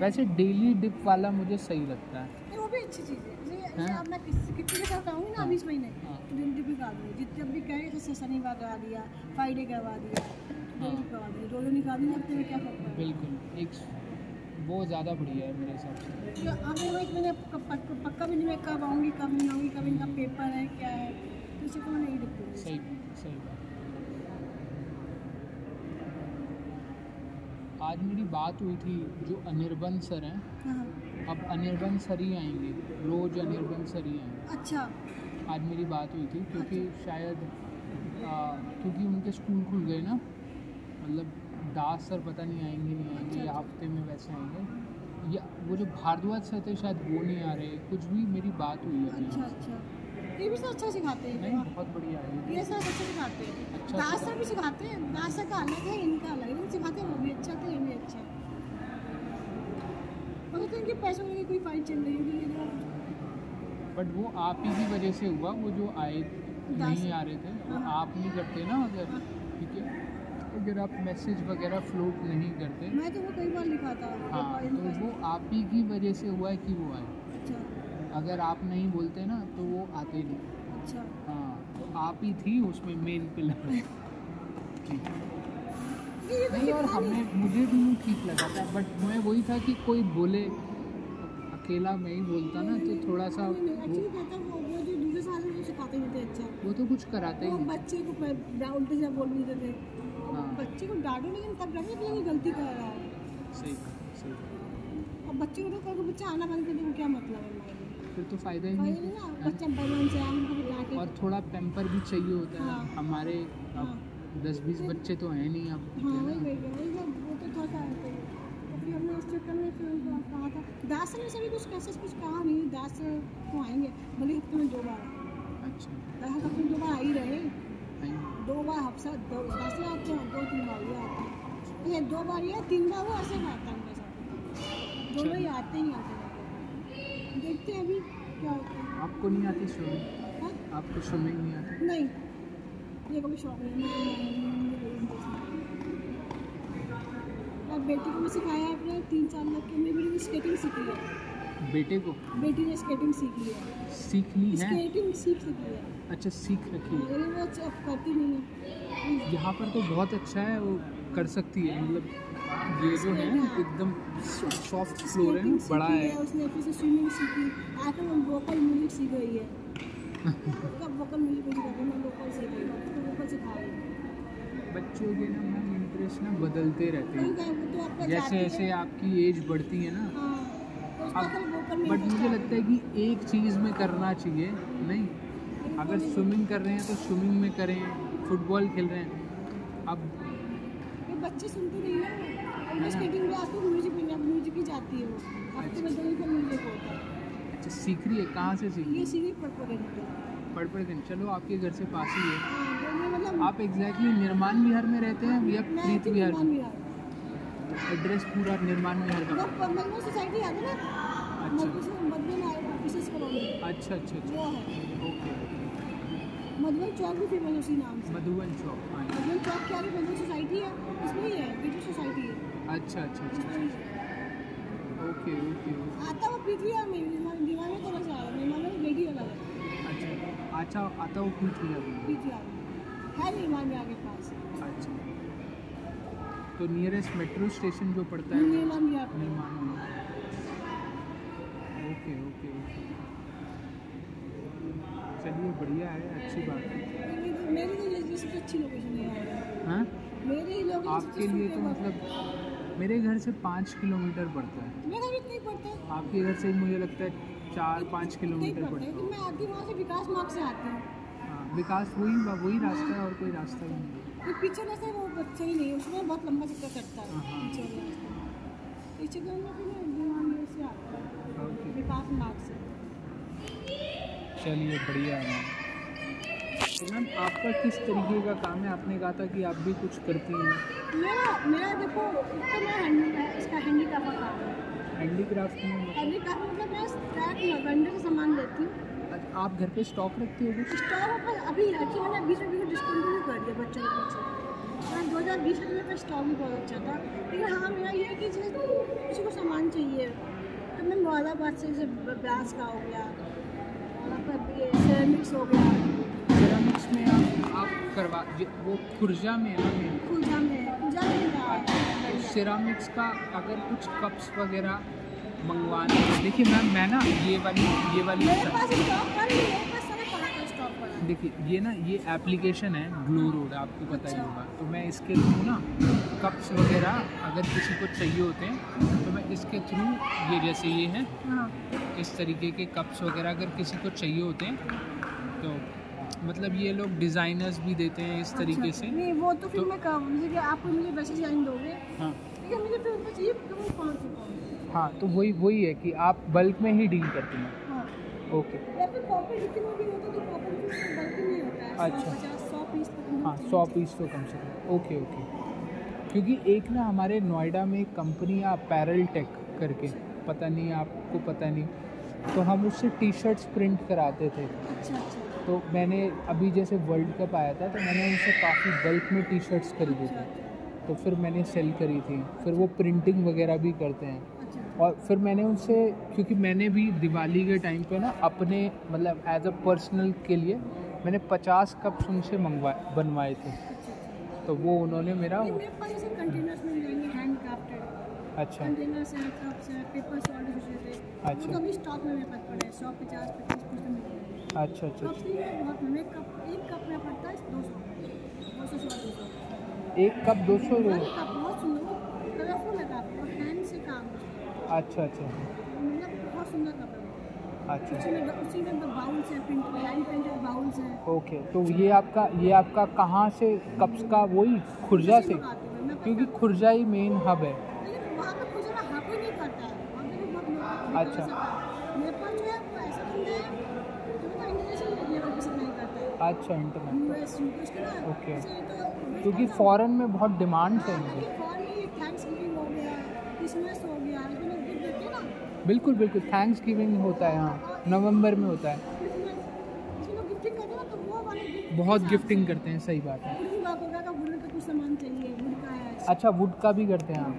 वैसे डेली डिप वाला मुझे सही लगता है। नहीं, वो भी अच्छी चीज़ है। जैसे हाँ? अब मैं किसी कितने के साथ आऊँगी ना अभी इस महीने हाँ। तो दिन भी दूँगी जित जब भी कहे जैसे शनिवार करवा दिया फ्राइडे करवा दिया डेली करवा दिया दिन निकाल दी हफ़्ते में क्या फ़र्क बिल्कुल। एक वो ज़्यादा बढ़िया है मेरे हिसाब से। तो आगे मैं मैंने पक्का भी नहीं मैं कब आऊँगी कब नहीं आऊँगी कब इनका पेपर है क्या है? तो इसी को नहीं लिखती सही सही बात। आज मेरी बात हुई थी जो अनिर्बन सर हैं। हाँ। अब अनिर्बन सर ही आएँगे रोज अनिर्बन सर ही आएँगे। अच्छा। आज मेरी बात हुई थी क्योंकि शायद आ, क्योंकि उनके स्कूल खुल गए ना मतलब दास सर पता नहीं आएँगे नहीं आएँगे या हफ़्ते में वैसे आएँगे। या वो जो भारद्वाज सर थे शायद वो नहीं आ रहे। कुछ भी मेरी बात हुई है अच्छा अच्छा। ये भी सर अच्छा सिखाते हैं नहीं बहुत बढ़िया है। ये सर अच्छा सिखाते हैं। अच्छा दास सर भी सिखाते हैं? दास सर का अलग है इनका अलग है। सिखाते हैं वो भी अच्छा तो ये भी अच्छा है। मुझे तो इनके पैसों की कोई फाइट चल रही होगी बट वो आप ही की वजह से हुआ वो जो आए नहीं आ रहे थे वो हाँ। आप नहीं करते ना अगर अगर आप मैसेज वगैरह फ्लोट नहीं करते मैं तो वो कई बार लिखा था। हाँ तो वो आप ही की वजह से हुआ है कि वो आए? अच्छा। अगर आप नहीं बोलते ना तो वो आते नहीं। अच्छा। हाँ तो आप ही थी उसमें मेन पिलर ये नहीं और हमें मुझे भी ठीक लगा था बट मैं वही था कि कोई बोले अकेला मैं ही बोलता ना तो थोड़ा सा वो सिखाते थे अच्छा। वो तो कुछ कराते ही। वो बच्चे को प- उल्टे से बोल देते। हाँ। बच्चे को डांटो लेकिन तब लगे कि ये गलती कर रहा है। सही। बच्चे को तो कहोगे बच्चा आना बंद कर दे क्या मतलब है फिर तो फ़ायदा ही नहीं। ना बच्चा बलवन से आम और थोड़ा पैम्पर भी चाहिए होता है। हाँ। हमारे हाँ। दस बीस बच्चे तो हैं नहीं अब हाँ वही वही वही वो तो थोड़ा सा तो। फिर हमने इस चक्कर में फिर कहा था दास ने से भी कुछ कैसे कुछ कहा नहीं दास तो आएँगे भले हफ़्ते में दो बार। अच्छा। दास हफ़्ते में दो बार आ ही रहे। दो बार हफ़्ता दो आते हैं दो तीन बार ये आते हैं। ये दो बार या तीन बार वो ऐसे खाता है मेरे साथ दोनों ही आते ही आते हैं। देखते हैं अभी क्या होता है। आपको नहीं आती स्विमिंग हाँ? आपको स्विमिंग नहीं आती? नहीं। ये कभी शौक नहीं मैं बेटी को भी सिखाया अपने तीन साल तक के मेरी बेटी ने स्केटिंग सीखी है। बेटे को? बेटी ने स्केटिंग सीखी है। सीखनी है? स्केटिंग सीख सकी है। अच्छा सीख रखी है। लेकिन वो करती नहीं है। यहाँ पर तो बहुत अच्छा है वो कर सकती है। मतलब ये जो है एकदम सॉफ्ट फ्लोर है। बड़ा है। उसने फिर से स्विमिंग सीखी। आकर वो वोकल म्यूज़िक सीख गई है। कब वोकल म्यूज़िक सीखा था मैं लोकल सीख गई उसको वोकल सिखा रही हूँ। बच्चों के ना मैम इंटरेस्ट ना बदलते रहते हैं। तो जैसे जैसे आपकी एज बढ़ती है ना हाँ तो बट मुझे लगता है कि एक चीज़ में करना चाहिए नहीं। अगर स्विमिंग कर रहे हैं तो स्विमिंग में करें फुटबॉल खेल रहे हैं। अब बच्चे सुनते नहीं ना? स्केटिंग आती म्यूज़िक में म्यूज़िक ही जाती है वो। हफ़्ते में दो दिन का म्यूज़िक होता है। अच्छा सीख रही है? कहाँ से सीख रही है? पढ़ पढ़ चलो आपके घर से पास ही है। हाँ मैं मतलब आप एग्जैक्टली निर्माण विहार में रहते हैं या प्रीत विहार? निर्माण में एड्रेस पूरा निर्माण विहार का। सोसाइटी आती ना अच्छा। अच्छा अच्छा अच्छा। है। ओके मधुबन चौक भी फ़ेमस उसी नाम से। मधुबन चौक हाँ मधुबन चौक के आगे मधुबन सोसाइटी है उसमें ही है ब्रिटिश सोसाइटी है। अच्छा अच्छा अच्छा ही है। ओके ओके आता वो पृथ्वी में दीवार में अलग से आ रहा है निर्माण में लेडी अलग है। अच्छा अच्छा आता वो विहार में पृथ्वी में है निर्माण में आगे पास। अच्छा। तो नियरेस्ट मेट्रो स्टेशन जो पड़ता है निर्माण निर्माण में ओके ओके ओके चलिए बढ़िया है अच्छी बात है। मेरी तो तो अच्छी लोकेशन है हाँ? मेरे ही लोग आपके लिए तो मतलब मेरे घर से पाँच किलोमीटर पड़ता है। मेरा भी नहीं पड़ता है आपके घर से मुझे लगता है चार पाँच किलोमीटर पड़ता है मैं आती वहाँ से विकास मार्ग से आती हूँ। हाँ विकास वही वही रास्ता है और कोई रास्ता ही नहीं है। ये पीछे रास्ता वो बच्चा ही नहीं है उसमें बहुत लंबा चक्कर कटता है। हाँ। पीछे वाले रास्ते पीछे का मैं फिर से आता है विकास मार्ग चलिए बढ़िया है। मैम तो मैम आपका किस तरीके का काम है? आपने कहा था कि आप भी कुछ करती हैं। मेरा मेरा देखो तो मैं हैंड इसका हैंडीक्राफ्ट का काम है। हैंडीक्राफ्ट में मतलब? हैंडीक्राफ्ट मतलब मैं वेंडर से सामान लेती हूँ। अच्छा, आप घर पे स्टॉक रखते हो कुछ? स्टॉक पर अभी रखी मैंने बीस रुपये का डिस्काउंट कर दिया बच्चों के पीछे। मैं दो हज़ार बीस में मेरा स्टॉक भी बहुत अच्छा था। लेकिन हाँ मेरा ये है कि जैसे किसी को सामान चाहिए तो मैं मुरादाबाद से जैसे ब्रास का हो गया। सेरेमिक्स हो गया। सिरामिक्स में आप आप करवा वो खुर्जा में है? खुजा में रहा तो सिरामिक्स का अगर कुछ कप्स वगैरह मंगवाने देखिए मैम मैं ना ये वाली ये वाली देखिए ये ना ये एप्लीकेशन है ग्लो रोड आपको पता ही होगा। तो मैं इसके थ्रू ना कप्स वगैरह अगर किसी को चाहिए होते हैं तो मैं इसके थ्रू ये जैसे ये हैं हाँ। इस तरीके के कप्स वगैरह अगर किसी को चाहिए होते हैं तो मतलब ये लोग डिज़ाइनर्स भी देते हैं इस तरीके अच्छा, से। नहीं वो तो फिर तो- मैं कहूँ जैसे कि आप मुझे वैसे डिज़ाइन दोगे हाँ। लेकिन मुझे फिर उनको चाहिए कि वो कौन सी कौन हाँ तो वही वही है कि आप बल्क में ही डील करती हैं। हाँ। ओके या फिर कॉपी जितने भी होता तो कॉपी भी बल्कि नहीं होता है अच्छा। सौ पीस हाँ सौ पीस तो कम से कम। ओके ओके क्योंकि एक ना हमारे नोएडा में कंपनी है पैरल टेक करके पता नहीं आपको पता नहीं तो हम उससे टी शर्ट्स प्रिंट कराते थे। अच्छा अच्छा। तो मैंने अभी जैसे वर्ल्ड कप आया था तो मैंने उनसे काफ़ी बल्क में टी शर्ट्स खरीदे अच्छा थे तो फिर मैंने सेल करी थी। फिर वो प्रिंटिंग वगैरह भी करते हैं। अच्छा। और फिर मैंने उनसे क्योंकि मैंने भी दिवाली के टाइम पे ना अपने मतलब एज अ पर्सनल के लिए मैंने पचास कप्स उनसे मंगवाए बनवाए थे। तो वो उन्होंने मेरा अच्छा। अच्छा। अच्छा एक कप में पड़ता है दो सौ। अच्छा अच्छा। मतलब बहुत सुंदर कप है वो। अच्छा। उसी में उसी में बाउल्स है प्रिंट हैंड प्रिंटेड बाउल्स है। ओके तो ये आपका ये आपका कहाँ से कप्स का वही खुर्जा से? हूँ क्योंकि खुर्जा ही मेन हब है। ही है। लोग अच्छा। है है। तो करता है। अच्छा इंटरनेट के ना ओके। तो क्योंकि फॉरेन में बहुत डिमांड है इनकी थैंक्स गिविंग हो गया क्रिसमस हो गया इसमें लोग गिफ्ट देते हैं ना बिल्कुल बिल्कुल। थैंक्स गिविंग होता है यहाँ नवंबर में होता है। बहुत गिफ्टिंग करते हैं, सही बात है। अच्छा वुड का भी करते हैं आप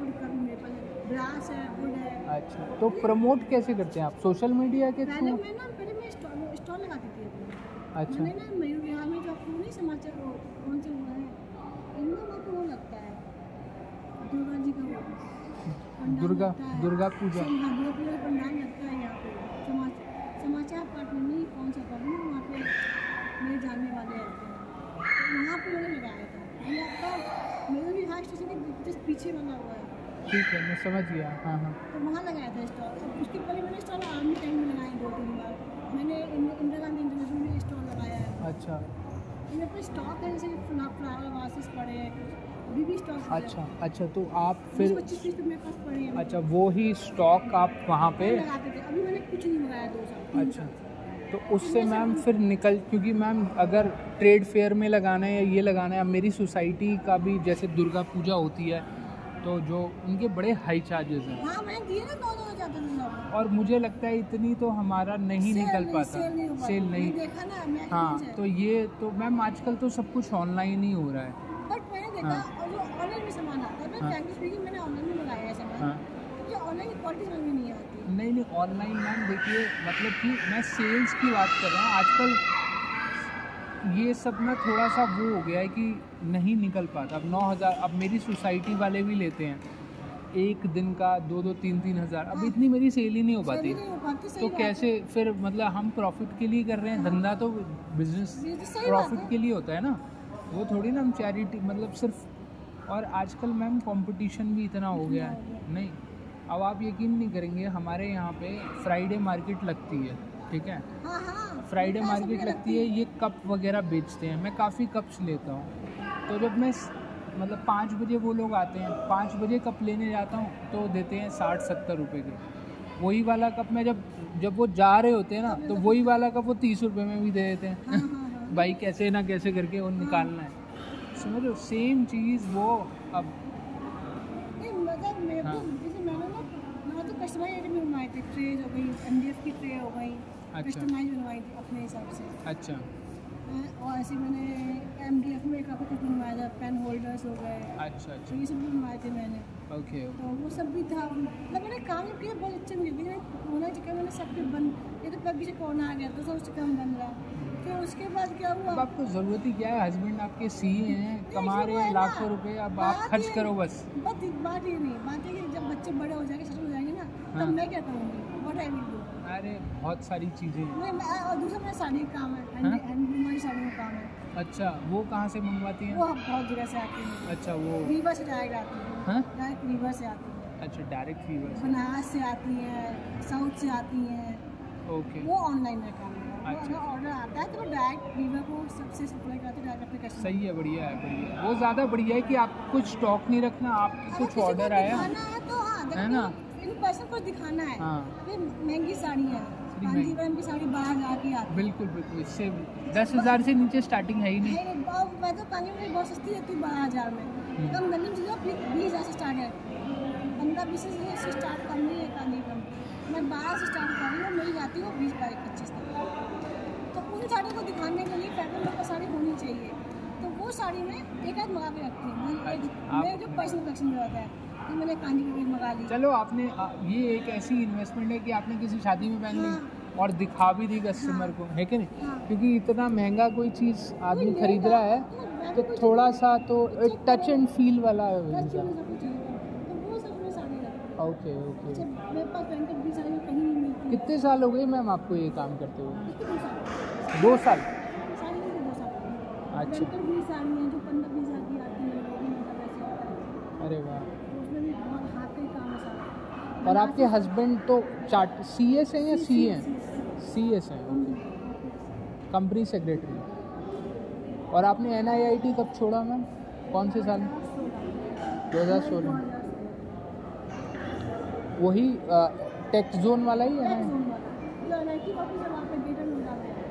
है। अच्छा तो प्रमोट कैसे करते हैं आप? सोशल मीडिया के थ्रू अच्छा। दुर्गा जी का दुर्गा दुर्गा पूजा। पंडाल लगता है यहाँ पे। समाचार समाचार पाठ में नहीं कौन सा पाठ वहाँ पे मेरे जानने वाले रहते हैं। तो वहाँ पे मैंने लगाया था। ये आपका मयूर विहार स्टेशन के जस्ट पीछे बना हुआ है। ठीक है मैं समझ गया। हाँ हाँ। तो वहाँ लगाया था स्टॉल। अब उसके पहले मैंने स्टॉल आर्मी टाइम में लगाए दो तीन बार। मैंने इंदिरा गांधी इंटरनेशनल में स्टॉल लगाया है। अच्छा। मेरे पास स्टॉक है जैसे फ्लावर वासेस पड़े हैं। स्टॉक अच्छा अच्छा तो आप फिर पच्चीस पीस तो मेरे पास पड़े हैं। अच्छा वो ही स्टॉक आप वहाँ पे लगाते थे। अभी मैंने कुछ नहीं लगाया दो साल। अच्छा तो उससे मैम फिर निकल क्योंकि मैम अगर ट्रेड फेयर में लगाना है या ये लगाना है अब मेरी सोसाइटी का भी जैसे दुर्गा पूजा होती है तो जो उनके बड़े हाई चार्जेस हैं। हाँ मैंने और मुझे लगता है इतनी तो हमारा नहीं निकल पाता। सेल नहीं सेल नहीं। देखा ना मैं हाँ तो ये तो मैम आजकल तो सब कुछ ऑनलाइन ही हो रहा है। हाँ। और जो ऑनलाइन में सामान आता है। हाँ। मैंने ऑनलाइन में मंगाया है सामान। हाँ। तो ऑनलाइन की क्वालिटी समझ में नहीं आती। नहीं नहीं ऑनलाइन मैम देखिए मतलब कि मैं सेल्स की बात कर रहा हूँ। आजकल ये सब ना थोड़ा सा वो हो गया है कि नहीं निकल पाता। अब नौ हज़ार अब मेरी सोसाइटी वाले भी लेते हैं। एक दिन का दो दो तीन तीन हज़ार। अब इतनी मेरी सेल ही नहीं हो पाती। तो कैसे फिर मतलब हम प्रॉफिट के लिए कर रहे हैं? धंधा तो बिज़नेस प्रॉफिट के लिए होता है ना? वो थोड़ी ना हम चैरिटी मतलब सिर्फ़ और आजकल मैम कंपटीशन भी इतना हो गया है। नहीं अब आप यकीन नहीं करेंगे हमारे यहाँ पे फ्राइडे मार्केट लगती है ठीक है? हाँ हाँ फ्राइडे मार्केट लगती है ये कप वगैरह बेचते हैं। मैं काफ़ी कप्स लेता हूँ। तो जब मैं मतलब पाँच बजे वो लोग आते हैं पाँच बजे कप लेने जाता हूँ तो देते हैं साठ सत्तर रुपये के। वही वाला कप मैं जब जब वो जा रहे होते हैं ना तो वही वाला कप वो तीस रुपये में भी दे देते हाँ हैं। हाँ हाँ भाई कैसे ना कैसे करके वो निकालना है। समझ सेम चीज़ वो अब। मेरे हाँ। जैसे मैंने ना मैं तो कस्टमाइज आइटम बनवाई थी ट्रेज हो गई एम की ट्रे हो गई अच्छा। कस्टमाइज बनवाई थी अपने हिसाब से। अच्छा। और ऐसे मैंने एमडीएफ में काफ़ी कुछ बनवाया था पेन होल्डर्स हो गए। अच्छा तो अच्छा ये सब भी बनवाए थे मैंने। ओके। तो वो सब भी था। मतलब मैंने काम किया बहुत अच्छे मुझे चक्कर मैंने सब कुछ बंद ये तो आ गया तो सब कम बन रहा। फिर उसके बाद क्या हुआ? आपको ज़रूरत ही क्या है? हस्बैंड आपके सी हैं कमा रहे हैं लाखों रुपए अब आप खर्च करो बस। बात बात ये नहीं बात है कि जब बच्चे बड़े हो जाएँगे सेटल हो जाएँगे ना हाँ। तब मैं क्या करूँगी? वट आई विल डू अरे बहुत सारी चीज़ें हैं। और दूसरा मेरा साड़ी का काम है हाँ? साड़ी का काम है। अच्छा वो कहाँ से मंगवाती वो हैं बहुत जगह से आती है। अच्छा वो रीवा से डायरेक्ट आती है। हाँ? डायरेक्ट रीवा से आती है। अच्छा डायरेक्ट फीवर बनारस से आती है साउथ से आती है। ओके वो ऑनलाइन में काम है वो अच्छा। ऑर्डर आता है तो डायरेक्ट वीवर को सबसे सप्लाई करते डायरेक्ट अपने सही है बढ़िया है बढ़िया वो ज़्यादा बढ़िया है कि आपको कुछ स्टॉक नहीं रखना आपकी कुछ ऑर्डर आया। है तो हाँ है ना? इन पर्सन को दिखाना है। हाँ। महँगी साड़ी है। आती बिल्कुल बिल्कुल इससे दस हज़ार से नीचे स्टार्टिंग है ही नहीं। मैं तो कांजीवरम की बहुत सस्ती रहती है बारह हज़ार में। हम्म। कम गली में बीस हज़ार से स्टार्ट है। पंद्रह बीस से स्टार्ट करनी है कांजीवरम मैं बारह से स्टार्ट कर रही हूँ मिल जाती हूँ बीस बाईस पच्चीस तक। तो उन साड़ी को दिखाने के लिए लोग का साड़ी होनी चाहिए। तो वो साड़ी में एक आध मंगा के रखती हूँ। मैं अच्छा, मेरे जो पर्सनल कलेक्शन में रहता है कि मैंने कांजीवरम की मंगा ली। चलो आपने ये एक ऐसी इन्वेस्टमेंट है कि आपने किसी शादी में पहन ली हाँ, और दिखा भी दी कस्टमर हाँ, को है कि नहीं? हाँ। क्योंकि इतना महँगा कोई चीज़ आदमी खरीद रहा है तो तो थोड़ा सा तो एक टच एंड फील वाला चाहिए। तो हूँ। Okay okay. अच्छा मेरे कितने साल हो गए मैम आपको ये काम करते हुए? दो साल। अच्छा। अरे वाह। तो और आपके हस्बैंड तो चार्ट सी एस हैं या सी हैं। सी एस हैं कंपनी सेक्रेटरी और आपने एन आई आई टी कब छोड़ा मैम? कौन से साल? दो हज़ार सोलह। वही टेक जोन वाला ही है ना?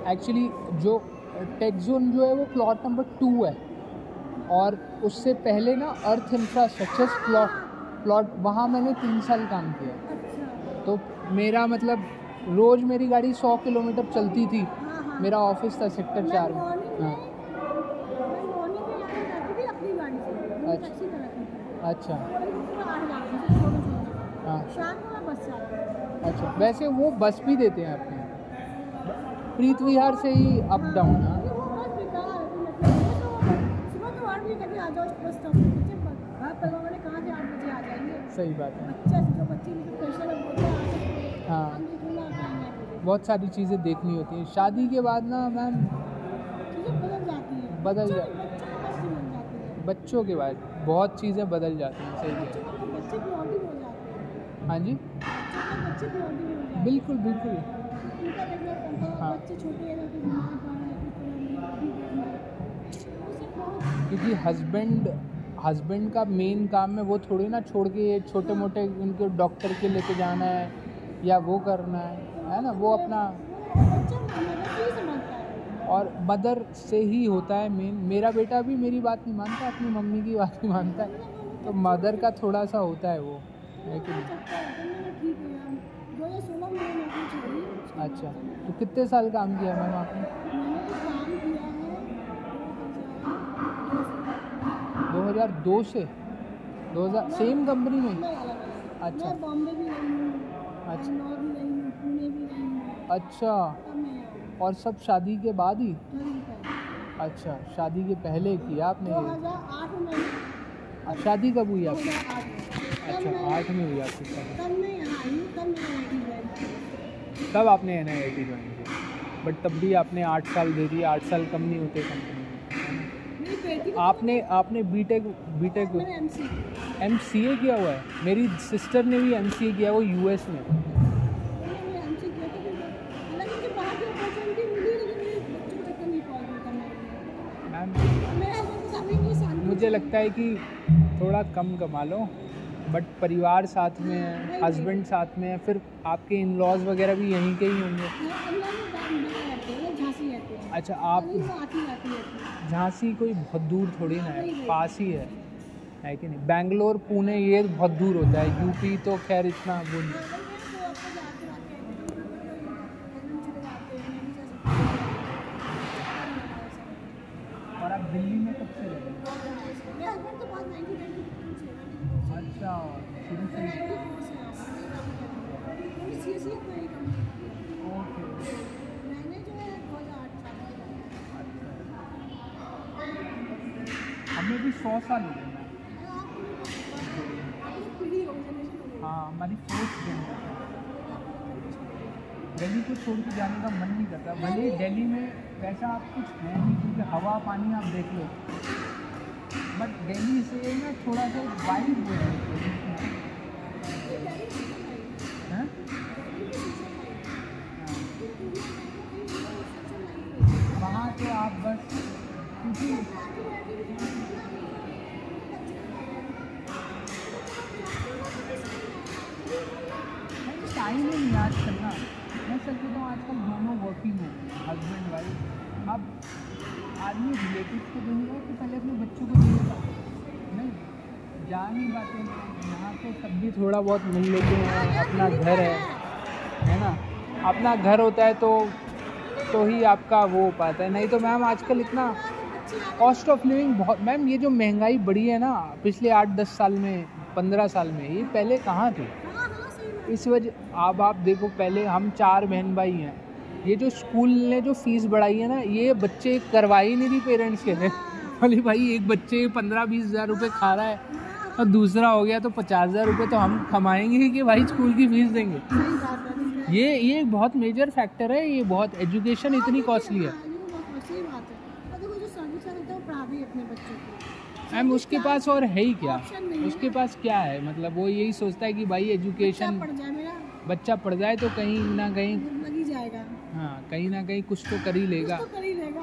एक्चुअली जो टेक जोन जो है वो प्लॉट नंबर टू है। और उससे पहले ना अर्थ इंफ्रास्ट्रक्चर प्लॉट प्लॉट वहाँ मैंने तीन साल काम किया। तो मेरा मतलब रोज़ मेरी गाड़ी सौ किलोमीटर चलती थी। हाँ हाँ। मेरा ऑफ़िस था सेक्टर चार में। हाँ। अच्छा। अच्छा। हाँ। अच्छा। वैसे वो बस भी देते हैं यहाँ। प्रीत विहार से ही अप डाउन सही बात है। है। बहुत सारी चीज़ें देखनी होती हैं। शादी के बाद ना मैम बदल जाती हैं बच्चों- को बाद बहुत चीज़ें बदल जाती हैं। सही है। हो जी। बिल्कुल बिल्कुल। है। क्योंकि हस्बैंड हस्बैंड का मेन काम है वो थोड़ी ना छोड़ के ये छोटे मोटे उनको डॉक्टर के लेके जाना है या वो करना है है ना? वो अपना और मदर से ही होता है मेन मेरा बेटा भी मेरी बात नहीं मानता अपनी मम्मी की बात नहीं मानता। है तो मदर का थोड़ा सा होता है वो है कि नहीं चक्कर है तो मैंने ठीक है यार दो हज़ार सोलह में मैंने नौकरी छोड़ी उसके बाद अच्छा तो कितने साल काम किया मैम आपने? तो दो हज़ार दो से? दो हज़ार सेम कंपनी में? अच्छा। अच्छा। अच्छा। और सब शादी के बाद ही? अच्छा शादी के पहले किया आपने ये? शादी कब हुई आपकी? अच्छा आठ में हुई आपकी शादी। तब हूँ आपने N I I T join किया बट तब भी आपने आठ साल दे दिए आठ साल कम नहीं होते कंपनी में है आपने आपने B tech B tech M C A किया हुआ है मेरी सिस्टर ने भी एम सी ए किया है, वो यू एस में है मुझे लगता है कि थोड़ा कम कमा लो बट परिवार साथ में है हस्बैंड साथ में है, फिर आपके इन लॉज वगैरह भी यहीं के ही होंगे। अच्छा आप झांसी कोई बहुत दूर थोड़ी ना है, पास ही है। है कि नहीं? बैंगलोर, पुणे, ये बहुत दूर होता है, यूपी तो खैर इतना वो नहीं हाँ, वही है, वो आपको जाते रहते हैं, हस्बैंड चले जाते हैं, मैं भी जा सकती हूँ। और आप दिल्ली में कब से रहे मेरे हस्बैंड तो बहुत 1992 से हैं, अच्छा शुरू से ही? 94 से हैं, मैंने CSE में ही काम किया। ओके मैंने जो है 2008 साल में किया। हमें भी सौ साल हो गए मैम आप अपनी पीढ़ी हो जनरेशन हो गई। हाँ हमारी फोर्थ जनरेशन दिल्ली को छोड़ के जाने का मन नहीं करता भले ही दिल्ली में वैसा आप कुछ है नहीं, क्योंकि हवा, पानी आप देख लो बट दिल्ली से ना थोड़ा सा वाइल्ड हो जाती है हैं? वर्किंग हो हस्बैंड वाइफ अब आदमी रिलेटिव को देंगे तो पहले अपने बच्चों को देगा? नहीं, जा नहीं पाते। यहाँ तो तब भी थोड़ा बहुत मिल लेते हैं, अपना घर है है ना? अपना घर होता है तो तो ही आपका वो हो पाता है। नहीं तो मैम, आजकल इतना कॉस्ट ऑफ़ लिविंग बहुत, मैम, ये जो महँगाई बढ़ी है ना, पिछले आठ दस साल में, पंद्रह साल में, ये पहले कहाँ थी? हाँ हाँ इस वजह, अब आप देखो, पहले हम चार बहन भाई हैं ये जो स्कूल ने जो फ़ीस बढ़ाई है ना ये बच्चे करवा ही नहीं रही पेरेंट्स के। लिए बोले भाई एक बच्चे पंद्रह बीस हज़ार रुपये खा रहा है और दूसरा हो गया तो पचास हज़ार रुपये तो हम कमाएँगे ही कि भाई स्कूल की फ़ीस देंगे। ये ये एक बहुत मेजर फैक्टर है ये बहुत एजुकेशन इतनी कॉस्टली है। मैम उसके पास और है ही क्या। उसके पास क्या है? मतलब वो यही सोचता है कि भाई एजुकेशन बच्चा पढ़ जाए तो कहीं ना कहीं लग जाएगा। हाँ कहीं ना कहीं कुछ तो कर ही लेगा। कुछ तो कर ही लेगा।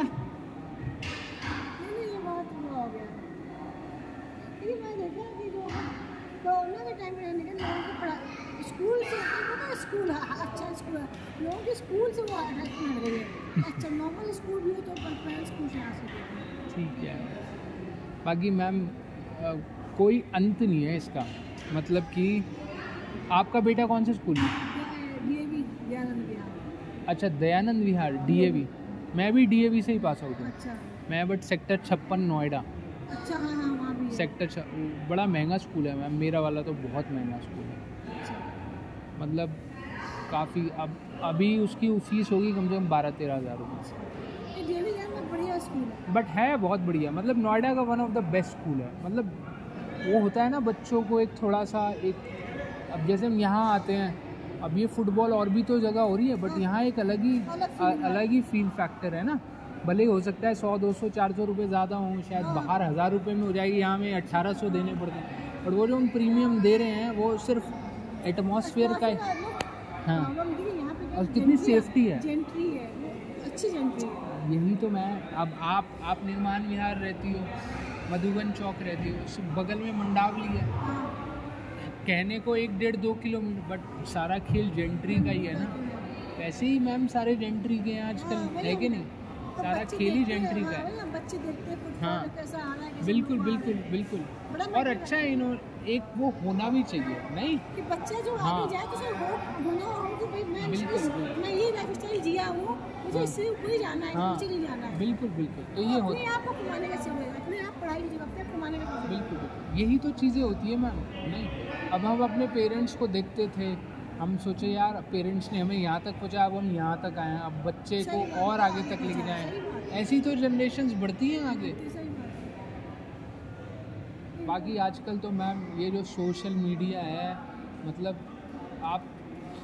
ये हो गया। मैं देखा कि जो कोरोना के टाइम में रहने के लोगों को पढ़ा स्कूल से पता स्कूल हाँ, अच्छा स्कूल लोगों के स्कूल से वो गई है अच्छा नॉर्मल स्कूल भी हो तो प्राइवेट स्कूल से आ सकते ठीक है। बाकी मैम कोई अंत नहीं है इसका। मतलब कि आपका बेटा कौन से स्कूल में ये भी दयानंद बिहार अच्छा दयानंद विहार डीएवी मैं भी डीएवी से ही पास आउट हूँ अच्छा। मैं बट सेक्टर छप्पन नोएडा। अच्छा हाँ हाँ सेक्टर छ- बड़ा महँगा स्कूल है मैम मेरा वाला तो बहुत महँगा स्कूल है। अच्छा। मतलब काफ़ी अब अभी उसकी फ़ीस होगी कम से कम बारह तेरह हज़ार रुपये बट है। बहुत बढ़िया मतलब नोएडा का one of the best school है। मतलब वो होता है ना बच्चों को एक थोड़ा सा एक अब जैसे हम यहाँ आते हैं अब ये फुटबॉल और भी तो जगह हो रही है बट यहाँ एक अलग ही अलग है। ही फील फैक्टर है ना। भले ही हो सकता है सौ दो सौ चार सौ रुपये ज़्यादा हों शायद बाहर हज़ार रुपये में हो जाएगी यहाँ में अट्ठारह सौ देने पड़ते हैं। बट वो जो हम प्रीमियम दे रहे हैं वो सिर्फ़ एटमॉस्फेयर का हाँ। है, पे और कितनी सेफ्टी है। है। है यही तो मैं अब आप आप निर्माण विहार रहती हो मधुबन चौक रहती हो बगल में मंडावली है। हाँ। कहने को एक डेढ़ दो किलोमीटर बट सारा खेल जेंट्री का ही है ना। वैसे ही मैम सारे जेंट्री के हैं आजकल हाँ, है कि नहीं? तो सारा खेल ही जेंट्री का हाँ, है बच्चे देखते। कैसा कैसे बिल्कुल बिल्कुल बिल्कुल। और अच्छा है। इन्होंने एक वो होना भी चाहिए नहीं? कि बच्चा जो हाँ। जाए तो होना हो कि भाई मैं बिल्कुल। मैं ये जिया हूँ मुझे हाँ। इससे ऊपर जाना है हाँ। नीचे नहीं जाना है। बिल्कुल बिल्कुल। तो ये होता आप को कमाने का समय अपने आप पढ़ाई की जगह अपने कमाने का है। बिल्कुल बिल्कुल। यही तो चीज़ें होती है मैम नहीं? अब हम अपने पेरेंट्स को देखते थे। हम सोचे यार पेरेंट्स ने हमें यहाँ तक पहुँचा अब हम यहाँ तक आए हैं। अब बच्चे को और आगे तक लेके जाएँ। ऐसी तो जनरेशन बढ़ती हैं आगे। बाकी आजकल तो मैम ये जो सोशल मीडिया है मतलब आप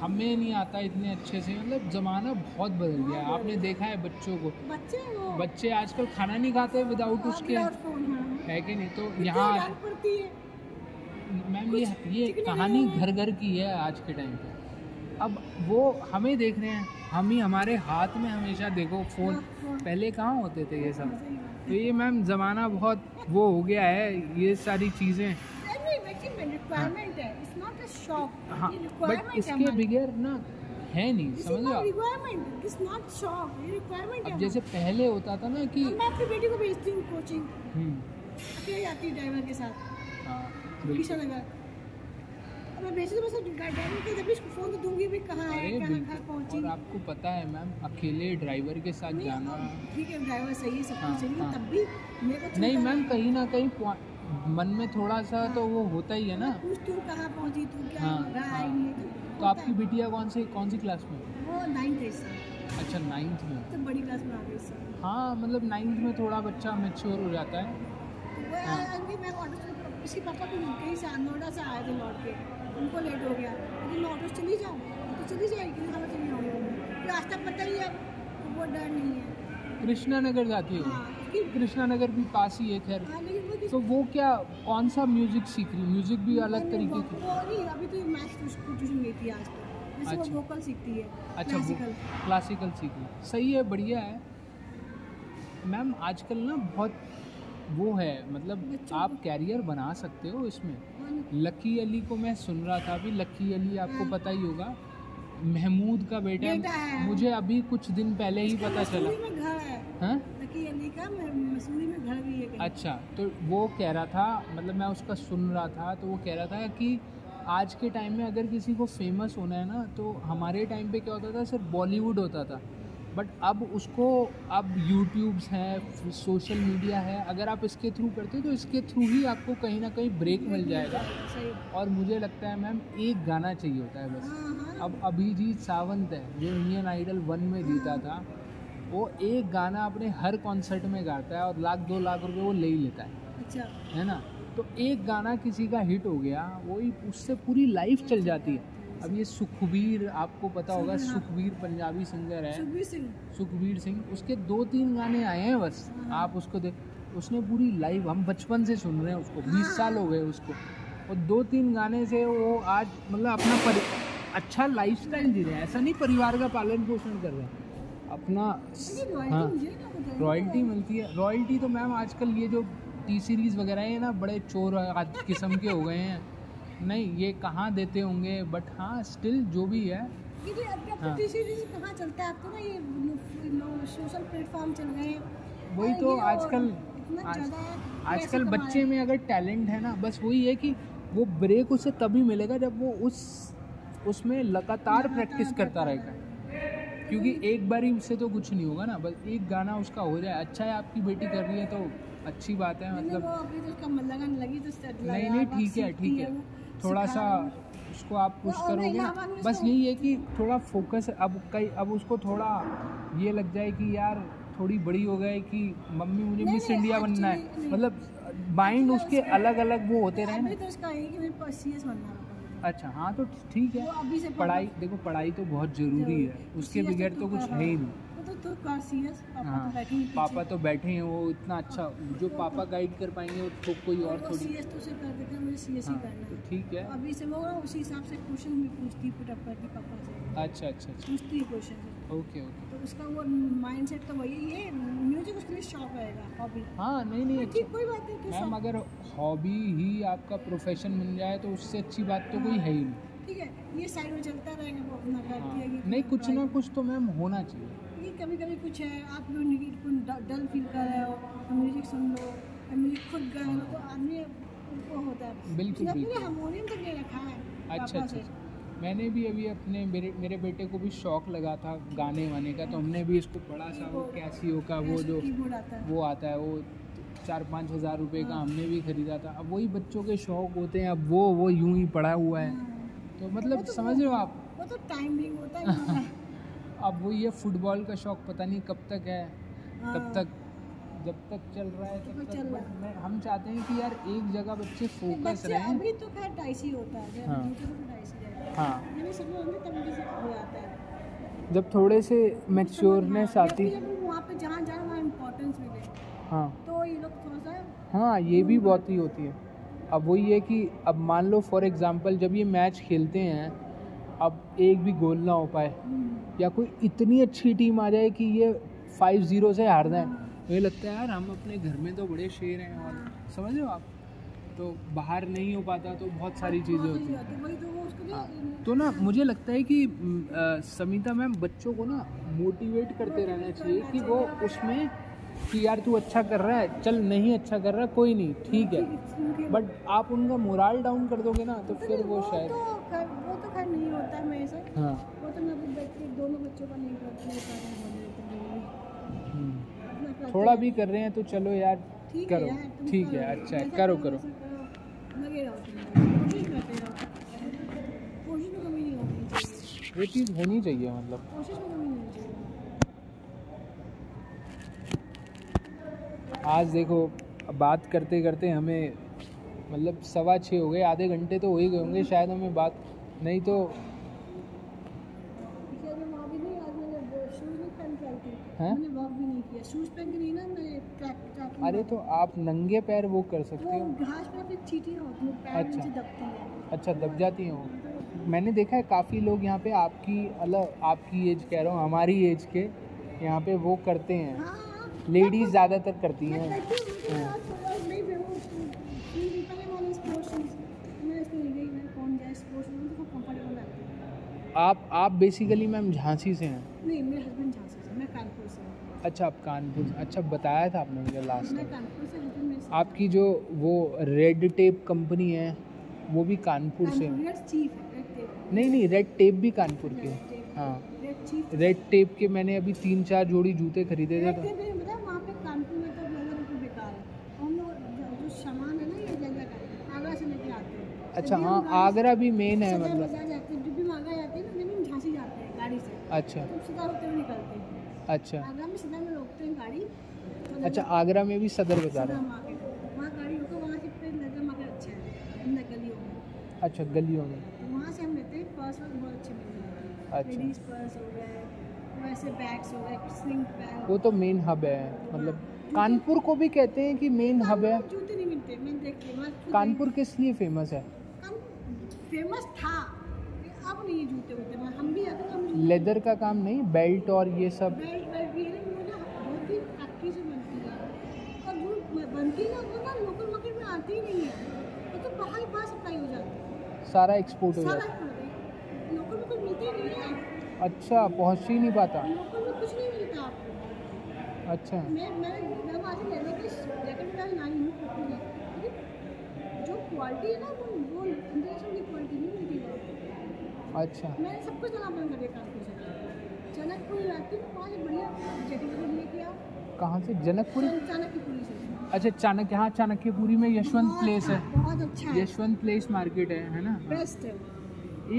हमें नहीं आता इतने अच्छे से। मतलब ज़माना बहुत बदल गया है। आपने देखा है बच्चों को। बच्चे वो। बच्चे आजकल खाना नहीं खाते विदाउट उसके। without phone, हाँ। है कि नहीं? तो यहाँ है। मैम ये ये कहानी घर घर की है आज के टाइम पे। अब वो हमें देख रहे हैं हम ही हमारे हाथ में हमेशा देखो फ़ोन हाँ, हाँ। पहले कहाँ होते थे ये सब? तो ये मैम ज़माना बहुत वो हो गया है ये सारी चीज़ें। है। है हाँ बट है इसके। बगैर ना है नहीं समझ आप? है अब जैसे पहले होता था ना कि मैं अपनी बेटी को भेजती हूँ कोचिंग जाती है ड्राइवर के साथ। हाँ अब मैं भेजती हूँ ड्राइवर के जब भी फ़ोन तो दूँगी भी कहाँ है अरे कहाँ पहुँची। आपको पता है मैम अकेले ड्राइवर के साथ जाना ठीक है ड्राइवर सही है सब हाँ, कुछ सही है हाँ। तब भी मेरे को नहीं मैम कहीं ना कहीं मन में थोड़ा सा तो वो होता ही है ना। पूछ तू कहाँ पहुँची? तू क्या हाँ, हाँ। आई नहीं है तो आपकी बिटिया कौन सी कौन सी क्लास में? वो नाइन्थ है इस अच्छा नाइन्थ में। तो बड़ी क्लास में आ गई हाँ मतलब नाइन्थ में थोड़ा बच्चा मेच्योर हो जाता है। तो हाँ। मैं से इसके पापा को कहीं से नोएडा से आए थे लौट के। उनको लेट हो गया। लेकिन मैं ऑटो से चली जाऊँ? तो चली जाएगी लेकिन हमें चली जाऊँगी रास्ता पता ही है तो वो डर नहीं है। कृष्णा नगर जाती है? हाँ कृष्णा नगर भी पास ही है। खैर हाँ तो वो क्या कौन सा म्यूज़िक सीख रही म्यूज़िक भी अलग तरीके की। वो नहीं अभी तो मैथ ट्यूशन गई थी आज तो। जैसे अच्छा। वो वोकल सीखती है अच्छा क्लासिकल क्लासिकल सीख रही सही है बढ़िया है। मैम आजकल ना बहुत वो है मतलब आप कैरियर बना सकते हो इसमें। हाँ लकी अली को मैं सुन रहा था अभी लकी अली आपको हाँ। पता ही होगा महमूद का बेटा बेटा। मुझे अभी कुछ दिन पहले ही पता चला। में घर लकी अली का मसूरी में घर भी है अच्छा तो वो कह रहा था मतलब मैं उसका सुन रहा था तो वो कह रहा था कि आज के टाइम में अगर किसी को फ़ेमस होना है ना तो हमारे टाइम पे क्या होता था सिर्फ़ बॉलीवुड होता था। बट अब उसको अब यूट्यूब्स हैं सोशल मीडिया है अगर आप इसके थ्रू करते हो तो इसके थ्रू ही आपको कहीं ना कहीं ब्रेक मिल जाएगा। और मुझे लगता है मैम एक गाना चाहिए होता है बस। हाँ हाँ। अब अभिजीत सावंत है जो इंडियन आइडल वन में जीता था वो एक गाना अपने हर कॉन्सर्ट में गाता है और लाख दो लाख रुपए वो ले ही लेता है। अच्छा। है ना? तो एक गाना किसी का हिट हो गया वही उससे पूरी लाइफ चल जाती है। अब ये सुखबीर आपको पता होगा सुखबीर पंजाबी सिंगर है। सुखबीर सिंह। सुखबीर सिंह उसके दो तीन गाने आए हैं बस। आप उसको देख उसने पूरी लाइव हम बचपन से सुन रहे हैं उसको बीस साल हो गए उसको। और दो तीन गाने से वो आज मतलब अपना परि अच्छा लाइफ स्टाइल जी रहे हैं। ऐसा नहीं परिवार का पालन पोषण कर रहे हैं। अपना हाँ। रॉयल्टी मिलती है। रॉयल्टी तो मैम आजकल ये जो टी सीरीज़ वगैरह है ना बड़े चोर किस्म के हो गए हैं। नहीं ये कहाँ देते होंगे? बट हाँ स्टिल जो भी है। क्योंकि हाँ। कहाँ चलता है? तो ना ये सोशल प्लेटफॉर्म चल गए हैं। वही तो आजकल आज- आजकल बच्चे में अगर टैलेंट है ना बस वही है कि वो ब्रेक उसे तभी मिलेगा जब वो उस उसमें लगातार प्रैक्टिस करता रहेगा। क्योंकि एक बार ही उससे तो कुछ नहीं होगा ना बस एक गाना उसका हो जाए अच्छा है आपकी बेटी कर रही है तो अच्छी बात है रहे हैं। वो मतलब तो तो नहीं नहीं ठीक है ठीक है। थोड़ा सा उसको आप पुश करोगे। ना बस यही है कि थोड़ा फोकस अब कई अब उसको थोड़ा ये लग जाए कि यार थोड़ी बड़ी हो गए कि मम्मी मुझे मिस इंडिया बनना है। मतलब माइंड उसके अलग अलग वो होते रहे ना। तो अच्छा हाँ तो ठीक है। पढ़ाई देखो पढ़ाई तो बहुत ज़रूरी है। उसके तो बगैर तो कुछ है ही। नहीं। तो तू कर पापा हाँ। तो बैठे ही पापा तो बैठे हैं वो इतना अच्छा जो पापा गाइड कर पाएँगे वो तो कोई और थोड़ी सीएस तो उसे कर देते हैं मुझे सीएस ही हाँ करना तो है। ठीक है। अभी से वो उसी हिसाब से क्वेश्चन भी पूछती पुटअप करती पापा से। अच्छा अच्छा अच्छा। पूछती है क्वेश्चन ओके ओके तो उसका वो माइंडसेट तो वही है म्यूज़िक उसके लिए शौक रहेगा हॉबी हाँ नहीं नहीं अच्छा। ठीक कोई बात नहीं मैम अगर हॉबी ही आपका प्रोफेशन बन जाए तो उससे अच्छी बात तो कोई है ही नहीं। ठीक है ये साइड में चलता रहेगा वो अपना करती हाँ, है नहीं कुछ ना कुछ तो मैम होना चाहिए। कभी कभी कुछ है आप लोग डल फील कर रहे हो म्यूज़िक सुन लो म्यूज़िक खुद गाए लो तो आदमी वो होता है बिल्कुल, बिल्कुल। हारमोनियम तक ले रखा है अच्छा अच्छा अच्छा। मैंने भी अभी अपने मेरे मेरे बेटे को भी शौक लगा था गाने वाने का तो हमने भी इसको बड़ा सा वो कैसियो का वो जो है वो आता है वो चार पाँच हज़ार रुपये का हाँ। हमने भी ख़रीदा था अब वही बच्चों के शौक होते हैं अब वो वो यूँ ही पड़ा हुआ है हाँ। तो मतलब तो समझ रहे हो आप वो तो टाइमिंग होता है। अब वो ये फुटबॉल का शौक पता नहीं कब तक है हाँ। तब तक जब तक चल रहा है तब तक चल रहा बट मैं हम चाहते हैं कि यार एक जगह बच्चे फोकस रहें। अभी तो खैर डाइसी होता है हाँ। रहेगा हाँ। हो। है जब थोड़े से मैच्योरनेस हाँ, आती वहाँ पे जहाँ वहाँ इम्पोर्टेंस मिले हाँ। तो ये लोग थोड़ा सा हाँ ये भी बहुत ही होती है। अब वही है कि अब मान लो फॉर एग्जांपल जब ये मैच खेलते हैं अब एक भी गोल ना हो पाए। या कोई इतनी अच्छी टीम आ जाए कि ये फाइव ज़ीरो से हार जाए मुझे लगता है यार हम अपने घर में तो बड़े शेर हैं और समझ रहे हो आप? तो बाहर नहीं हो पाता तो बहुत सारी चीज़ें होती हैं। है। तो तो ना मुझे लगता है कि समिता मैम बच्चों को ना मोटिवेट करते रहना चाहिए कि वो उसमें कि यार तू अच्छा कर रहा है चल नहीं अच्छा कर रहा कोई नहीं ठीक है। बट आप उनका मोराल डाउन कर दोगे ना तो फिर वो शायद तो खैर नहीं होता है मेरे हाँ। वो तो मैं अपने बच्चे दोनों बच्चों का नहीं करती। हम्म, थोड़ा भी कर रहे हैं तो चलो यार करो। ठीक है अच्छा है करो करो, वो चीज़ होनी चाहिए मतलब। आज देखो बात करते करते हमें मतलब सवा छः हो गए आधे घंटे तो हो ही गए होंगे शायद हमें बात नहीं तो हैं? अरे तो आप नंगे पैर वो कर सकते हो। घास पे फिर चीटियाँ होती हैं पैर अच्छा। दबती है। अच्छा दब जाती हैं वो। मैंने देखा है काफ़ी लोग यहाँ पे आपकी अलग आपकी एज कह रहा हूँ हमारी एज के यहाँ पे वो करते हैं। हाँ हाँ। लेडीज़ ज़्यादातर करती हैं करती हूँ मुझे आज थोड़ा नहीं मैं वो तीन दिन पहले मैंने स्पोर्ट्स शूज़ मैं इसमें ले गई मैं कौन जाए स्पोर्ट्स शूज़ मुझे कंफर्टेबल लगती है आप आप बेसिकली मैम झांसी से हैं? नहीं मेरे हस्बैंड झांसी से मैं कानपुर से हूँ। अच्छा आप कानपुर से अच्छा बताया था आपने मुझे लास्ट मैं टाइम कानपुर से हस्बैंड मेरे आपकी जो वो रेड टेप कंपनी है वो भी कानपुर से है? कानपुर चीफ है रेड टेप नहीं नहीं रेड टेप भी कानपुर के हाँ। रेड रेड टेप के मैंने अभी तीन चार जोड़ी जूते खरीदे थे रेड तो टेप है वहाँ पे कानपुर में तो ब्लेजर बिल्कुल बेकार है। हम लोग जो- जो सामान है ना ये ब्लेजर का आगरा से लेके आते हैं। अच्छा हाँ आगरा भी मेन है मतलब बाज़ार जाते हैं जब भी हम आगरा जाते हैं ना जब भी हम झांसी जाते हैं गाड़ी से अच्छा। तो सीधा होते हुए निकलते हैं। अच्छा। आगरा में सीधा में रोकते हैं गाड़ी। तो अच्छा आगरा में भी सदर बाज़ार है? वहाँ गाड़ी रोको वहाँ से फिर लेदर मार्केट अच्छा है। अंदर गलियों में। अच्छा गलियों में। तो वहाँ से हम लेते हैं पर्स वर्स बहुत अच्छे मिल हैं। लेडीज़ पर्स हो गए वैसे बैग्स हो गए स्लिंग बैग वो तो मेन हब है मतलब कानपुर को भी कहते हैं कि मेन हब है। जूते नहीं मिलते मैंने देखे कानपुर किस लिए फ़ेमस है? फ़ेमस था। नहीं ये जूते होते मैं। हम भी हैं हम लेदर का काम नहीं बेल्ट और ये सब। बेल्ट भी है ना बहुत ही फैक्ट्री से बनती है। और जो बनती है ना वो ना लोकल मार्केट में आती ही नहीं है। वो तो बाहर बाहर सप्लाई हो जाती है। सारा एक्सपोर्ट हो जाता लोकल में मिलता ही नहीं है। है अच्छा पहुँच ही नहीं पाता। लोकल में कुछ नहीं मिलता। आपको अच्छा। मैं मैं मैं वहाँ से लेने के जैकेट में लाई हूँ जो क्वालिटी है ना वो वो इंटरनेशनल की क्वालिटी नहीं मिलती वहाँ पे अच्छा। मैंने सब कुछ जाना बंद कर दिया चाणक्यपुरी रहती हूँ वहाँ से बढ़िया वगैरह लेके आओ कहाँ से? जनकपुरी? चाणक्यपुरी से। अच्छा चाणक्य हाँ चाणक्यपुरी में यशवंत प्लेस है। बहुत अच्छा है। यशवंत प्लेस मार्केट है है ना? बेस्ट है।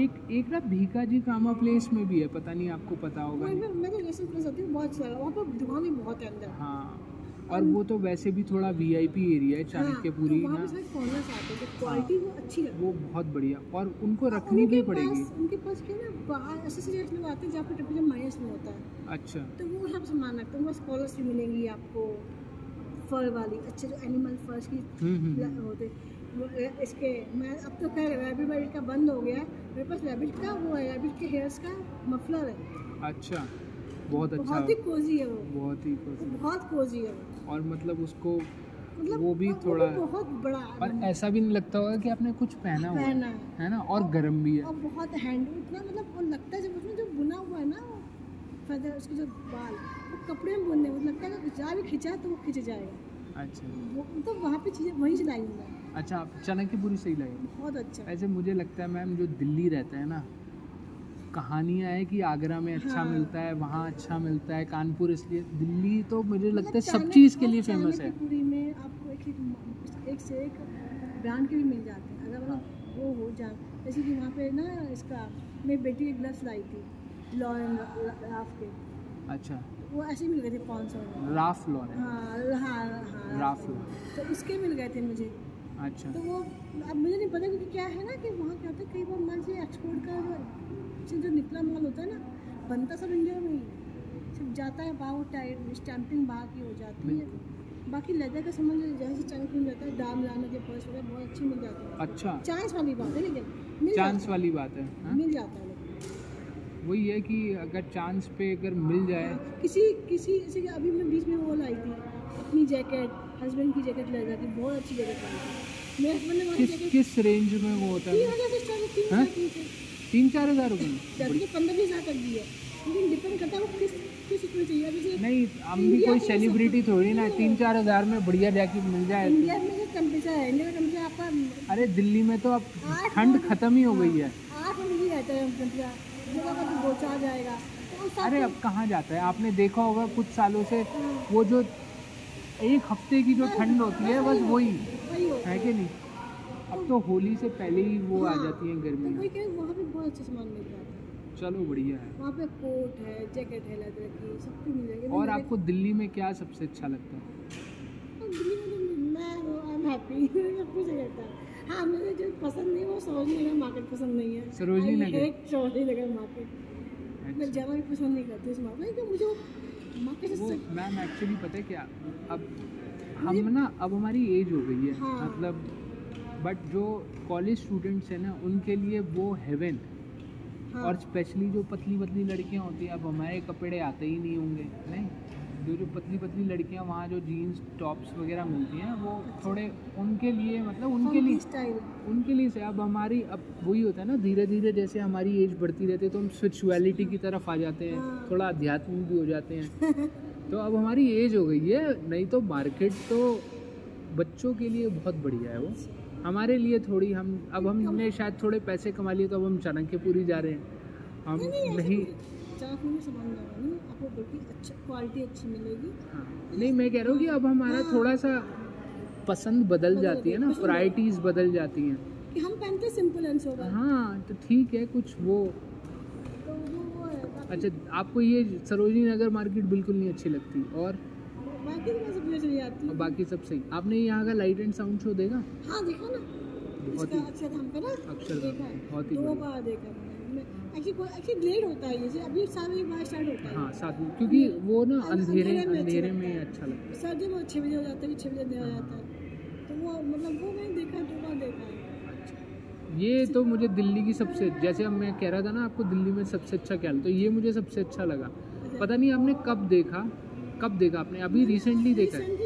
एक एक ना भीका जी कामा प्लेस में भी है पता नहीं आपको पता होगा। वहीं पे मैं तो प्लेस आती हूँ बहुत अच्छा वहाँ पर दुकान भी बहुत है अंदर। हाँ। और वो तो वैसे भी थोड़ा वीआईपी एरिया है चाणक्यपुरी हाँ, तो ना? पे सारे फॉरनर्स आते हैं तो क्वालिटी वो अच्छी है वो बहुत बढ़िया और उनको रखनी भी पड़ेगी। उनके पास क्या ना बाहर एसोसिएट लोग आते हैं जहाँ पे टेम्परेचर माइनस में होता है। अच्छा। तो वो सब सामान रखते हैं स्कॉलर्स भी मिलेंगी आपको फर वाली अच्छे जो एनिमल फर्स की हम्म हम्म, हम्म। होते इसके मैं अब तो खैर रैबिट वैबिट का बंद हो गया है मेरे पास रैबिट का वो है रैबिट के हेयर्स का मफलर है। अच्छा बहुत अच्छा। बहुत ही कोजी है वो। बहुत ही कुछ बहुत कोजी है वो। और मतलब उसको मतलब वो भी और थोड़ा बहुत बड़ा और ऐसा भी नहीं लगता होगा कि आपने कुछ पहना हुआ है। है। है ना? और गर्म भी है। और बहुत हैंड इतना मतलब वो लगता है जब उसमें जो बुना हुआ है ना वो फेदर उसके जो बाल वो कपड़े में बुनने वो लगता है कि जहाँ भी खिंचा तो वो खिंच जाएगा। अच्छा। वो तो वहाँ पे चीज़ें वहीं से लाई है। अच्छा आप चाणक्यपुरी सही लगे बहुत अच्छा। ऐसे मुझे लगता है मैम जो दिल्ली रहता है ना कहानियाँ है कि आगरा में अच्छा हाँ। मिलता है वहाँ अच्छा मिलता है कानपुर इसलिए दिल्ली तो मुझे लगता है मतलब सब चीज़ के लिए फ़ेमस है। चाणक्यपुरी में आपको एक एक एक से एक ब्रांड के भी मिल जाते हैं। अगर मतलब वो हो जा जैसे कि वहाँ पे ना इसका मेरी बेटी के ग्लव्स लाई थी राफ के। अच्छा। वो ऐसे मिल गए थे पाँच सौ। राफ हाँ हाँ हाँ राफ तो उसके मिल गए थे मुझे। अच्छा। तो वो अब मुझे नहीं पता क्योंकि क्या है ना कि वहाँ क्या होता है कई बार मान लीजिए एक्सपोर्ट का से जो निकला माल होता है ना बनता सब इंडिया में ही। है सिर्फ़ जाता है बाहर टाइट स्टैंपिंग बाहर की हो जाती है। बाकी लेदर का सामान जो जैसे चंक मिल जाता है दाम लाना जो पर्स वगैरह बहुत अच्छी मिल जाती है। अच्छा। चांस वाली बात है लेकिन चांस वाली बात है है? हाँ? मिल जाता है वही है कि अगर चांस पे अगर मिल जाए। किसी किसी जैसे कि अभी मैं बीच में वो लाई थी अपनी जैकेट हस्बैंड की जैकेट ले जाती बहुत अच्छी जैकेट लाई थी। मेरे हस्बैंड ने किस किस रेंज में वो होता तीन है हज़ार से स्टार्ट है तीन हाँ? हज़ार तीन चार हज़ार रुपये में? जैसे कि पंद्रह बीस हज़ार तक भी है लेकिन डिपेंड करता है वो किस किस उसमें चाहिए। नहीं हम भी कोई सेलिब्रिटी थोड़ी ना तीन चार हज़ार में बढ़िया जैकेट मिल जाए। इंडिया में जो टेम्परेचर है इंडिया का टेम्परेचर आपका अरे दिल्ली में तो अब ठंड खत्म ही हो गई है। आठ है टेम्परेचर तो चार जाएगा। तो अरे अब कहाँ जाता है? आपने देखा होगा कुछ सालों से हाँ, वो जो एक हफ़्ते की जो ठंड होती है बस वही है। कि नहीं? अब तो होली से पहले ही वो आ हाँ, जाती हैं तो गर्मियाँ वही वहाँ पे बहुत अच्छा सामान मिल जाता है। चलो बढ़िया है। वहाँ पे कोट है जैकेट है लेदर की सब कुछ मिल जाएगा। और आपको दिल्ली में क्या सबसे अच्छा लगता है? दिल्ली में तो मैं आई एम हैप्पी सब कुछ रहता है। हाँ मुझे जो पसंद नहीं वो सरोजनी नगर मार्केट पसंद नहीं है। Sarojini Nagar? hate Sarojini Nagar market. मैं अच्छा। ज़रा भी पसंद नहीं करती उस मार्केट क्योंकि मुझे मार्केट मैम एक्चुअली पता है क्या? अब हम ना अब हमारी एज हो गई है। हाँ। मतलब बट जो कॉलेज स्टूडेंट्स हैं ना उनके लिए वो हेवन हाँ, और स्पेशली जो पतली पतली लड़कियाँ होती हैं अब हमारे कपड़े आते ही नहीं होंगे नहीं? जो जो पतली पतली लड़कियाँ वहाँ जो जीन्स टॉप्स वगैरह मिलती हैं वो थोड़े उनके लिए मतलब उनके लिए स्टाइल उनके लिए से अब हमारी अब वही होता है ना धीरे धीरे जैसे हमारी एज बढ़ती रहती है तो हम स्पिरिचुअलिटी की तरफ़ आ जाते हैं हाँ। थोड़ा अध्यात्म भी हो जाते हैं। तो अब हमारी एज हो गई है नहीं तो मार्केट तो बच्चों के लिए बहुत बढ़िया है वो। हमारे लिए थोड़ी हम अब हमने शायद थोड़े पैसे कमा लिए तो अब हम चाणक्यपुरी जा रहे हैं। हम नहीं नहीं आपको बल्कि क्वालिटी अच्छी मिलेगी। हाँ। नहीं मैं कह रहा हूँ कि अब हमारा थोड़ा सा पसंद बदल बदल जाती है ना प्रायोरिटीज बदल जाती हैं। कि हम पहनते सिंपल एंड सोबर हाँ तो ठीक है कुछ वो। तो वो वो अच्छा आपको ये सरोजनी नगर मार्केट बिल्कुल नहीं अच्छी लगती और? बाकी तो मैं सब चली जाती हूँ बाकी सब सही। आपने यहाँ का लाइट एंड साउंड शो देखा? हाँ देखा ना? बहुत ही अक्षरधाम पे ना? अक्षरधाम, बहुत ही दो बार देखा मैंने। एक्चुअली कोई एक्चुअली लेट होता है ये अभी स्टार्ट होता है। हाँ क्योंकि वो ना अंधेरे अंधेरे में अच्छा लगता है। अच्छा लगता है। सर्दी में छः बजे हो जाता है छः बजे अंधेरा हो जाता है। तो वो मतलब वो मैंने देखा दो बार देखा है। अच्छा। ये तो मुझे दिल्ली की सबसे जैसे अब मैं कह रहा था ना आपको दिल्ली में सबसे अच्छा क्या तो ये मुझे सबसे अच्छा लगा। पता नहीं आपने कब देखा? कब देखा आपने? अभी रिसेंटली देखा है।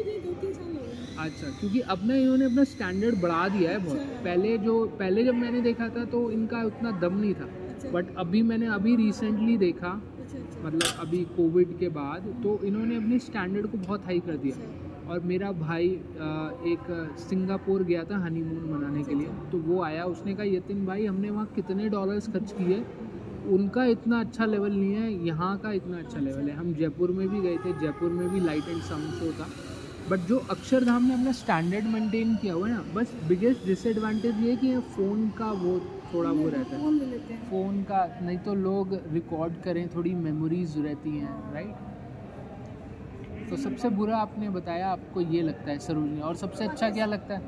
अच्छा क्योंकि अब ना इन्होंने अपना स्टैंडर्ड बढ़ा दिया है बहुत। अच्छा। पहले जो पहले जब मैंने देखा था तो इनका उतना दम नहीं था। अच्छा। बट अभी मैंने अभी रिसेंटली देखा अच्छा अच्छा। मतलब अभी कोविड के बाद तो इन्होंने अपने स्टैंडर्ड को बहुत हाई कर दिया। अच्छा। और मेरा भाई एक सिंगापुर गया था हनीमून मनाने के लिए। तो वो आया उसने कहा यतिन भाई हमने वहाँ कितने डॉलर्स खर्च किए? उनका इतना अच्छा लेवल नहीं है यहाँ का इतना अच्छा लेवल है। हम जयपुर में भी गए थे जयपुर में भी लाइट एंड साउंड शो था। बट जो अक्षरधाम ने अपना स्टैंडर्ड मेंटेन किया हुआ है ना बस बिगेस्ट डिसएडवांटेज ये है कि फ़ोन का वो थोड़ा वो रहता है। फ़ोन ले लेते हैं। फ़ोन का नहीं तो लोग रिकॉर्ड करें थोड़ी मेमोरीज रहती हैं राइट तो सबसे बुरा आपने बताया आपको ये लगता है सरोजनी। और सबसे अच्छा क्या लगता है।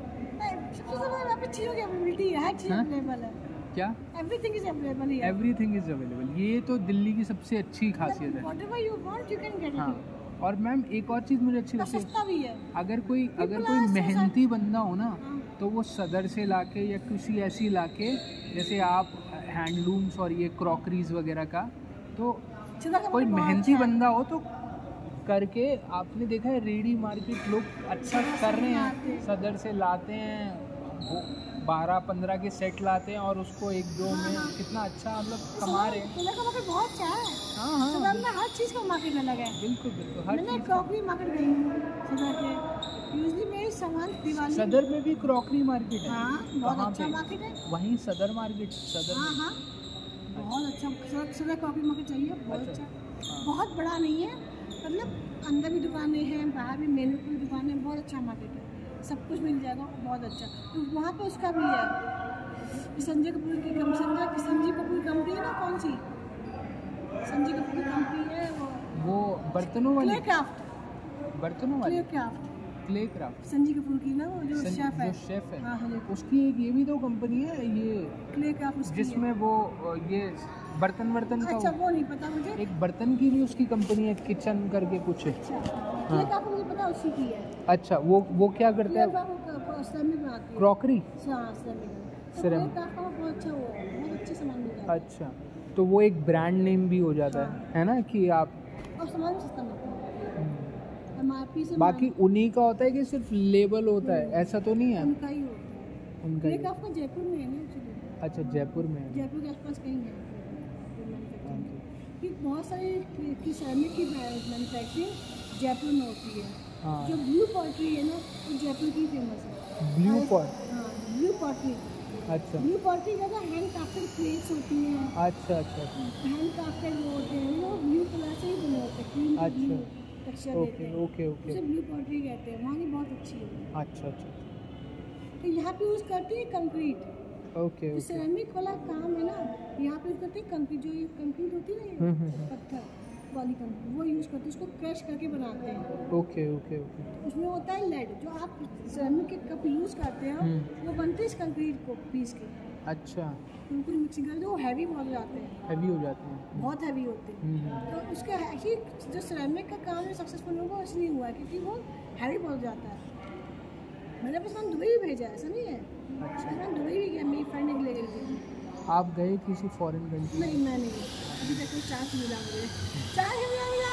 क्या? Everything is available everything is available ये तो दिल्ली की सबसे अच्छी खासियत है। यू वांट कैन गेट हाँ। और मैम एक और चीज़ मुझे अच्छी लगती है। अगर कोई अगर कोई मेहनती बंदा हो ना हाँ। तो वो सदर से लाके या किसी ऐसी इलाके जैसे आप हैंडलूम्स और ये क्रॉकरीज वगैरह का तो कोई मेहनती अच्छा बंदा हो तो करके आपने देखा है रेडी मार्केट लोग अच्छा कर रहे हैं। सदर से लाते हैं बारह पंद्रह के सेट लाते हैं और उसको एक दो में कितना अच्छा मतलब कमा रहे हैं। का मार्केट बहुत अच्छा है। हाँ हाँ। सदर में हर चीज़ का मार्केट अलग है। बिल्कुल बिल्कुल हर मैंने क्रॉकरी मार्केट गई हूँ सदर के। यूजली मेरे सामान दिवाली सदर में भी क्रॉकरी मार्केट है। हाँ बहुत अच्छा मार्केट है। वहीं सदर मार्केट सदर हाँ हाँ। बहुत अच्छा। सदर सदर क्रॉकरी मार्केट चाहिए बहुत अच्छा। अच्छा। हाँ। बहुत बड़ा नहीं है मतलब अंदर भी दुकानें हैं बाहर भी मेन पर दुकानें बहुत अच्छा मार्केट है। सब कुछ मिल जाएगा बहुत अच्छा। तो वहाँ पे उसका भी है। संजय कपूर की कम संजय संजीव कपूर कंपनी है ना कौन सी? संजय कपूर की कंपनी है वो वो बर्तनों वाली क्ले क्राफ्ट बर्तनों वाली। Clay craft clay craft Sanjay Kapoor की ना वो जो शेफ है। जो शेफ है। हाँ हाँ उसकी एक ये भी तो कंपनी है ये क्ले क्राफ्ट उसकी जिसमें वो ये बर्तन वर्तन है। का अच्छा वो नहीं पता मुझे। एक बर्तन की भी उसकी कंपनी है किचन करके कुछ है। अच्छा। पता उसी की है। अच्छा वो वो क्या करता है? क्रॉकरी? हाँ तो बहुत अच्छा अच्छे अच्छा तो वो एक ब्रांड नेम भी हो जाता है हाँ। है ना कि आप हम्म, बाकी उन्हीं का होता है कि सिर्फ़ लेबल होता है? ऐसा तो नहीं है? उनका ही होता है। उनका ही क्राफ्ट का जयपुर में है ना अच्छा जयपुर में है। जयपुर के आसपास कहीं है कि बहुत सारे की- की मैन्युफैक्चरिंग जयपुर में होती है। हाँ। जो ब्लू पॉटरी है ना वो जयपुर की फ़ेमस है। ब्लू पॉट हाँ ब्लू पॉटरी अच्छा। ब्लू पॉटरी ज़्यादा हैंड क्राफ्टेड प्लेट्स होती हैं। अच्छा अच्छा। अच्छा हैंड क्राफ्टेड वो होते हैं वो ब्लू कलर से ही बने होते हैं अच्छा। ओके ओके ओके उसे ब्लू पॉटरी कहते हैं वहाँ की बहुत अच्छी है। अच्छा अच्छा तो यहाँ पे यूज़ करते हैं कंक्रीट ओके ओके सिरेमिक वाला काम है ना यहाँ पे यूज़ करते हैं कंक्रीट जो ये कंक्रीट होती है ना हम्म, हम्म, हम्म। पत्थर। वाली कंक्रीट वो यूज़ करते हैं उसको क्रश करके बनाते हैं। ओके ओके ओके उसमें होता है लेड जो आप सिरेमिक के कप यूज़ करते हैं हम्म। वो बनते हैं इस कंक्रीट को पीस के। अच्छा। उनको मिक्सिंग करके वो हैवी बहुत जाते हैं। हैवी हो जाते हैं। बहुत हैवी होते हैं। हम्म, हम्म, तो उसके एक्चुअली जो सिरेमिक का काम है सक्सेसफुल होगा इसलिए हुआ क्योंकि वो हैवी बहुत जाता है। मैंने अपने सामान दुबई भी भेजा है ऐसा नहीं है? अच्छा। मैं दुबई भी गया मेरी फ्रेंड ले गई थी आप गए किसी फॉरेन कंट्री नहीं मैं नहीं। अभी तक कोई चांस मिला मुझे। चांस मिला मिला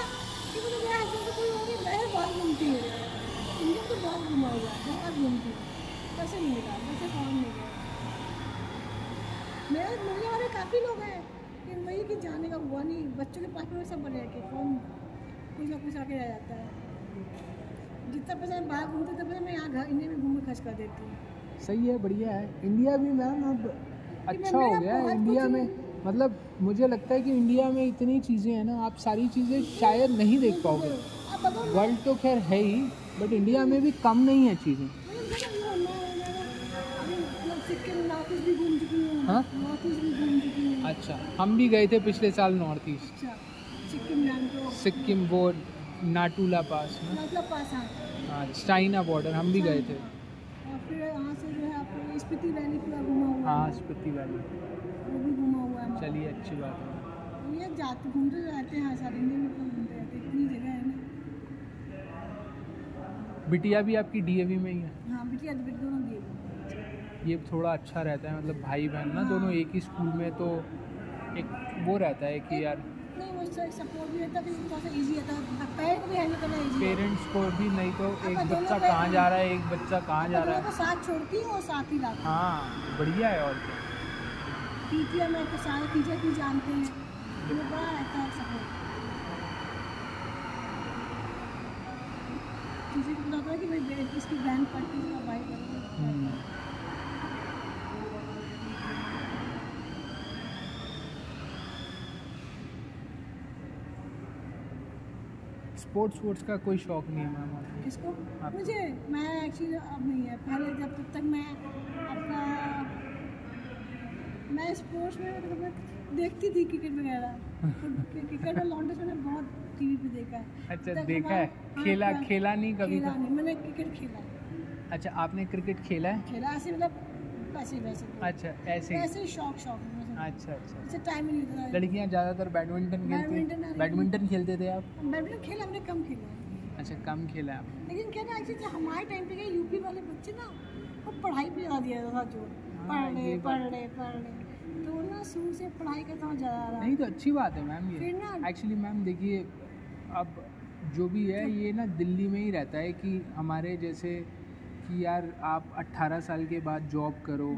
कि मुझे मेरा हस्बैंड तो कोई होगी मैं बहुत घूमती हूँ। इंडिया तो बहुत घुमा हुआ है बहुत घूमती हूँ। कैसे नहीं मिला वैसे कौन नहीं गया मेरे मिलने वाले काफ़ी लोग हैं लेकिन वही कि जाने का हुआ नहीं। बच्चों के पास में सब बने कि कुछ ना कुछ आके रह जाता है। जितना पैसा बाहर घूमती उतना पैसा मैं यहाँ घर इंडिया में घूम के खर्च कर देती हूँ। सही है बढ़िया है। इंडिया भी मैम अब अच्छा हो गया इंडिया में मतलब मुझे लगता है कि इंडिया में इतनी चीज़ें हैं ना आप सारी चीज़ें शायद नहीं देख पाओगे। वर्ल्ड तो खैर है ही बट इंडिया में भी कम नहीं है चीज़ें। मतलब ईस्ट हूँ। हाँ? ईस्ट हूँ। अच्छा हम भी गए थे पिछले साल नॉर्थ ईस्ट अच्छा सिक्किम हो सिक्किम वो नाटूला पास मतलब पास हाँ। हाँ चाइना बॉर्डर हम भी गए थे। फिर यहाँ से है स्पीति वैली पूरा घूमा हुआ हाँ है स्पीति वैली। वो भी घूमा हुआ है चलिए अच्छी बात है। ये जाते घूमते रहते हैं सारे इंडिया में तो घूमते रहते इतनी जगह है ना। बिटिया भी आपकी डीएवी में ही है। हाँ बेटी आज दोनों दिए ये थोड़ा अच्छा रहता है मतलब भाई बहन ना दोनों एक ही स्कूल में तो एक वो रहता है कि यार नहीं वो सपोर्ट भी रहता फिर थोड़ा सा ईजी रहता। पैर को भी हैंडल करना ईजी पेरेंट्स को भी नहीं तो एक बच्चा कहाँ जा रहा है एक बच्चा कहाँ जा रहा है। साथ छोड़ती हूँ और साथ ही लाती हूँ। बढ़िया है और क्या। टीचर मैं तो सारे टीचर भी जानते हैं। तो बड़ा रहता है सपोर्ट टीचर को पता होता है कि भाई इसकी बहन पढ़ती है भाई पढ़ती है। हम्म। स्पोर्ट्स का कोई शौक नहीं है मैम आपको। किसको? मुझे? मैं एक्चुअली अब नहीं है। पहले जब तब तक मैं अपना मैं स्पोर्ट्स में मतलब देखती थी क्रिकेट वगैरह। क्रिकेट और लॉन्डस मैंने बहुत टीवी पे देखा है। अच्छा देखा है हाँ, खेला खेला- खेला नहीं कभी खेला नहीं। मैंने क्रिकेट खेला। अच्छा आपने क्रिकेट खेला है? खेला ऐसे मतलब वैसे अच्छा ऐसे शौक शौक अच्छा अच्छा। इससे टाइम ही नहीं था। लड़कियाँ ज़्यादातर बैडमिंटन खेलती बैडमिंटन खेलते थे आप? बैडमिंटन खेला हमने कम खेला अच्छा कम खेला है आपने लेकिन क्या ना एक्चुअली हमारे टाइम पे यूपी वाले बच्चे ना वो पढ़ाई पे ज़्यादा दिया था जो हाँ, पढ़ ले ये पढ़ बात- ले पढ़ ले तो ना शुरू से पढ़ाई का थोड़ा ज़्यादा रहा। नहीं तो अच्छी बात है मैम ये। फिर ना- एक्चुअली मैम देखिए अब जो भी है ये ना दिल्ली में ही रहता है कि हमारे जैसे कि यार आप 18 साल के बाद जॉब करो।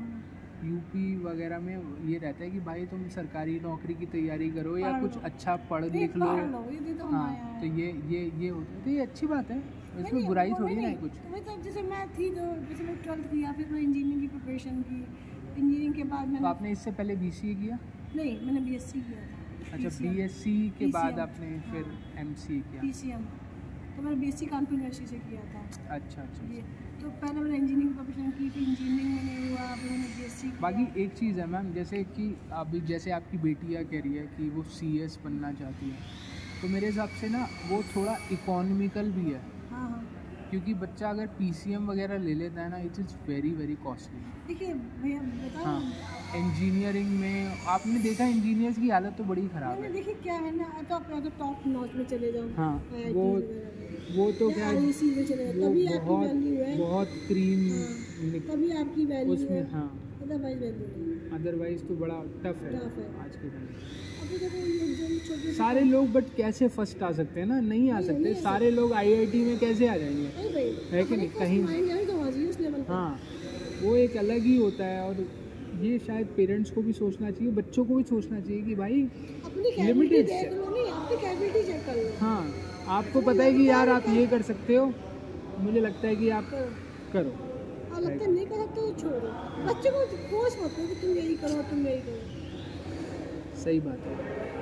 यूपी वगैरह में ये रहता है कि भाई तुम सरकारी नौकरी की तैयारी करो या कुछ अच्छा पढ़ लिख लो। ये तो हाँ तो ये ये ये होता है। तो ये अच्छी बात है। इसमें बुराई थोड़ी ना है कुछ। तो तो जैसे मैं थी तो जैसे मैं ट्वेल्थ किया फिर मैं इंजीनियरिंग की प्रिपरेशन की। इंजीनियरिंग के बाद तो मैंने आपने इससे पहले बी किया? नहीं मैंने बी एस सी किया अच्छा बी के बाद आपने हाँ। फिर एम किया। पीसीएम तो मैंने B S C Kanpur university से किया था। अच्छा अच्छा। तो पहले मैंने इंजीनियरिंग प्रोफेशन की थी इंजीनियरिंग में नहीं हुआ फिर मैंने बी बाकी एक चीज़ है मैम जैसे कि अभी जैसे आपकी बेटियाँ कह रही है कि वो सीएस बनना चाहती है तो मेरे हिसाब से ना वो थोड़ा इकोनॉमिकल भी है। हाँ हाँ। क्योंकि बच्चा अगर पीसीएम वगैरह ले लेता है ना it is very very costly देखिए भैया हाँ इंजीनियरिंग में आपने देखा इंजीनियर्स की हालत तो बड़ी ख़राब है। देखिए क्या है ना तो आप अगर टॉप नॉच में चले जाओ हाँ वो वो तो क्या है, में चले जाओ वो तभी आपकी वैल्यू है। बहुत क्रीम हाँ, तभी आपकी वैल्यू है। उसमें हाँ। अदरवाइज़ नहीं अदरवाइज़ तो बड़ा टफ है है। आज के टाइम सारे लोग बट कैसे फ़र्स्ट आ सकते हैं ना? नहीं आ सकते। सारे लोग आईआईटी में कैसे आ जाएँगे? है कि नहीं? कहीं- तो हाँ वो एक अलग ही होता है और ये शायद पेरेंट्स को भी सोचना चाहिए बच्चों को भी सोचना चाहिए कि भाई लिमिटेड हाँ आपको पता है कि यार आप ये कर सकते हो? मुझे लगता है कि आप करो। करो है नहीं कर सकते तो छोड़ो बच्चे को फोर्स मत करो कि तुम यही करो तुम यही करो। सही बात है।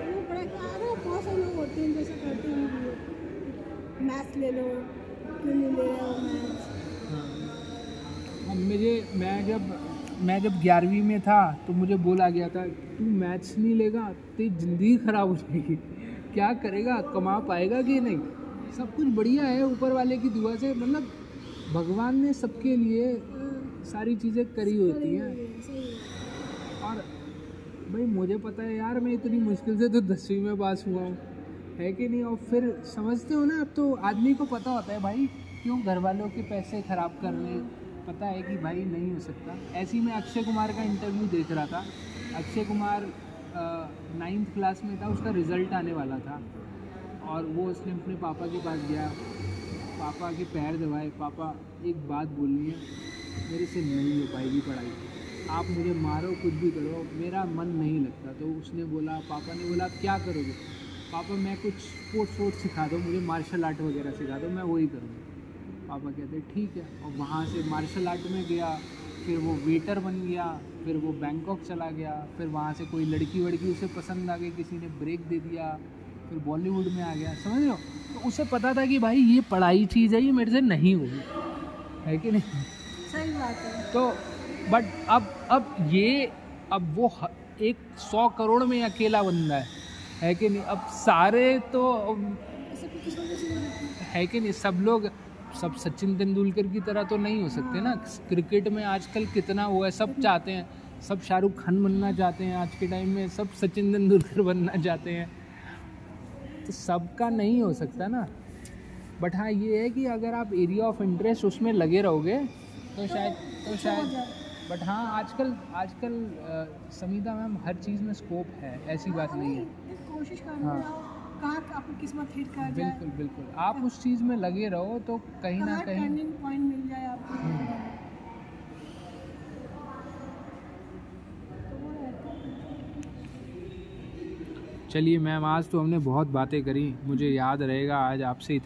वो बड़ा अरे बहुत सारे लोग होते हैं जैसे करते हैं भी मैथ्स ले लो क्यों नहीं ले रहे हो मैथ्स हाँ। मुझे मैं जब मैं जब ग्यारहवीं में था तो मुझे बोला गया था तू मैथ्स नहीं लेगा तेरी ज़िंदगी ख़राब हो जाएगी। क्या करेगा कमा पाएगा कि नहीं? सब कुछ बढ़िया है ऊपर वाले की दुआ से मतलब भगवान ने सबके लिए सारी चीज़ें करी होती हैं। और भाई मुझे पता है यार मैं इतनी मुश्किल से तो दसवीं में पास हुआ हूँ। है कि नहीं? और फिर समझते हो ना अब तो आदमी को पता होता है भाई क्यों घर वालों के पैसे ख़राब करने पता है कि भाई नहीं हो सकता। ऐसे ही मैं अक्षय कुमार का इंटरव्यू देख रहा था। अक्षय कुमार नाइन्थ क्लास में था उसका रिज़ल्ट आने वाला था। और वो उसने अपने पापा के पास गया। पापा के पैर दबाए, पापा, एक बात बोलनी है, मेरे से नहीं हो पाएगी पढ़ाई। आप मुझे मारो, कुछ भी करो, मेरा मन नहीं लगता। तो उसने बोला, पापा ने बोला, आप क्या करोगे? पापा, मैं कुछ स्पोर्ट्स वोर्ट्स सिखा दो, मुझे मार्शल आर्ट वगैरह सिखा दो, मैं वही करूँगा। पापा कहते, ठीक है। और वहाँ से मार्शल आर्ट में गया, फिर वो वेटर बन गया, फिर वो बैंकॉक चला गया, फिर वहाँ से कोई लड़की वड़की उसे पसंद आ गई, किसी ने ब्रेक दे दिया फिर बॉलीवुड में आ गया समझ रहे हो? तो उसे पता था कि भाई ये पढ़ाई चीज़ है ये मेरे से नहीं होगी। है कि नहीं? सही बात है। तो बट अब अब ये अब वो एक सौ करोड़ में अकेला बंदा है। है कि नहीं? अब सारे तो है। है कि नहीं? सब लोग सब सचिन तेंदुलकर की तरह तो नहीं हो सकते ना। क्रिकेट में आजकल कितना हुआ है सब चाहते हैं। सब शाहरुख खान बनना चाहते हैं आज के टाइम में सब सचिन तेंदुलकर बनना चाहते हैं। तो सबका नहीं हो सकता ना। बट हाँ ये है कि अगर आप एरिया ऑफ़ इंटरेस्ट उसमें लगे रहोगे तो शायद तो शायद बट हाँ आजकल आजकल समीता मैम हर चीज़ में स्कोप है ऐसी बात नहीं है। कोशिश हाँ। किस्मत हिट कर जाए। बिल्कुल। बिल्कुल आप उस चीज़ में लगे रहो तो कहीं ना कहीं पॉइंट मिल जाए आपको तो वो रहता है। चलिए मैम आज तो हमने बहुत बातें करी मुझे याद रहेगा आज आपसे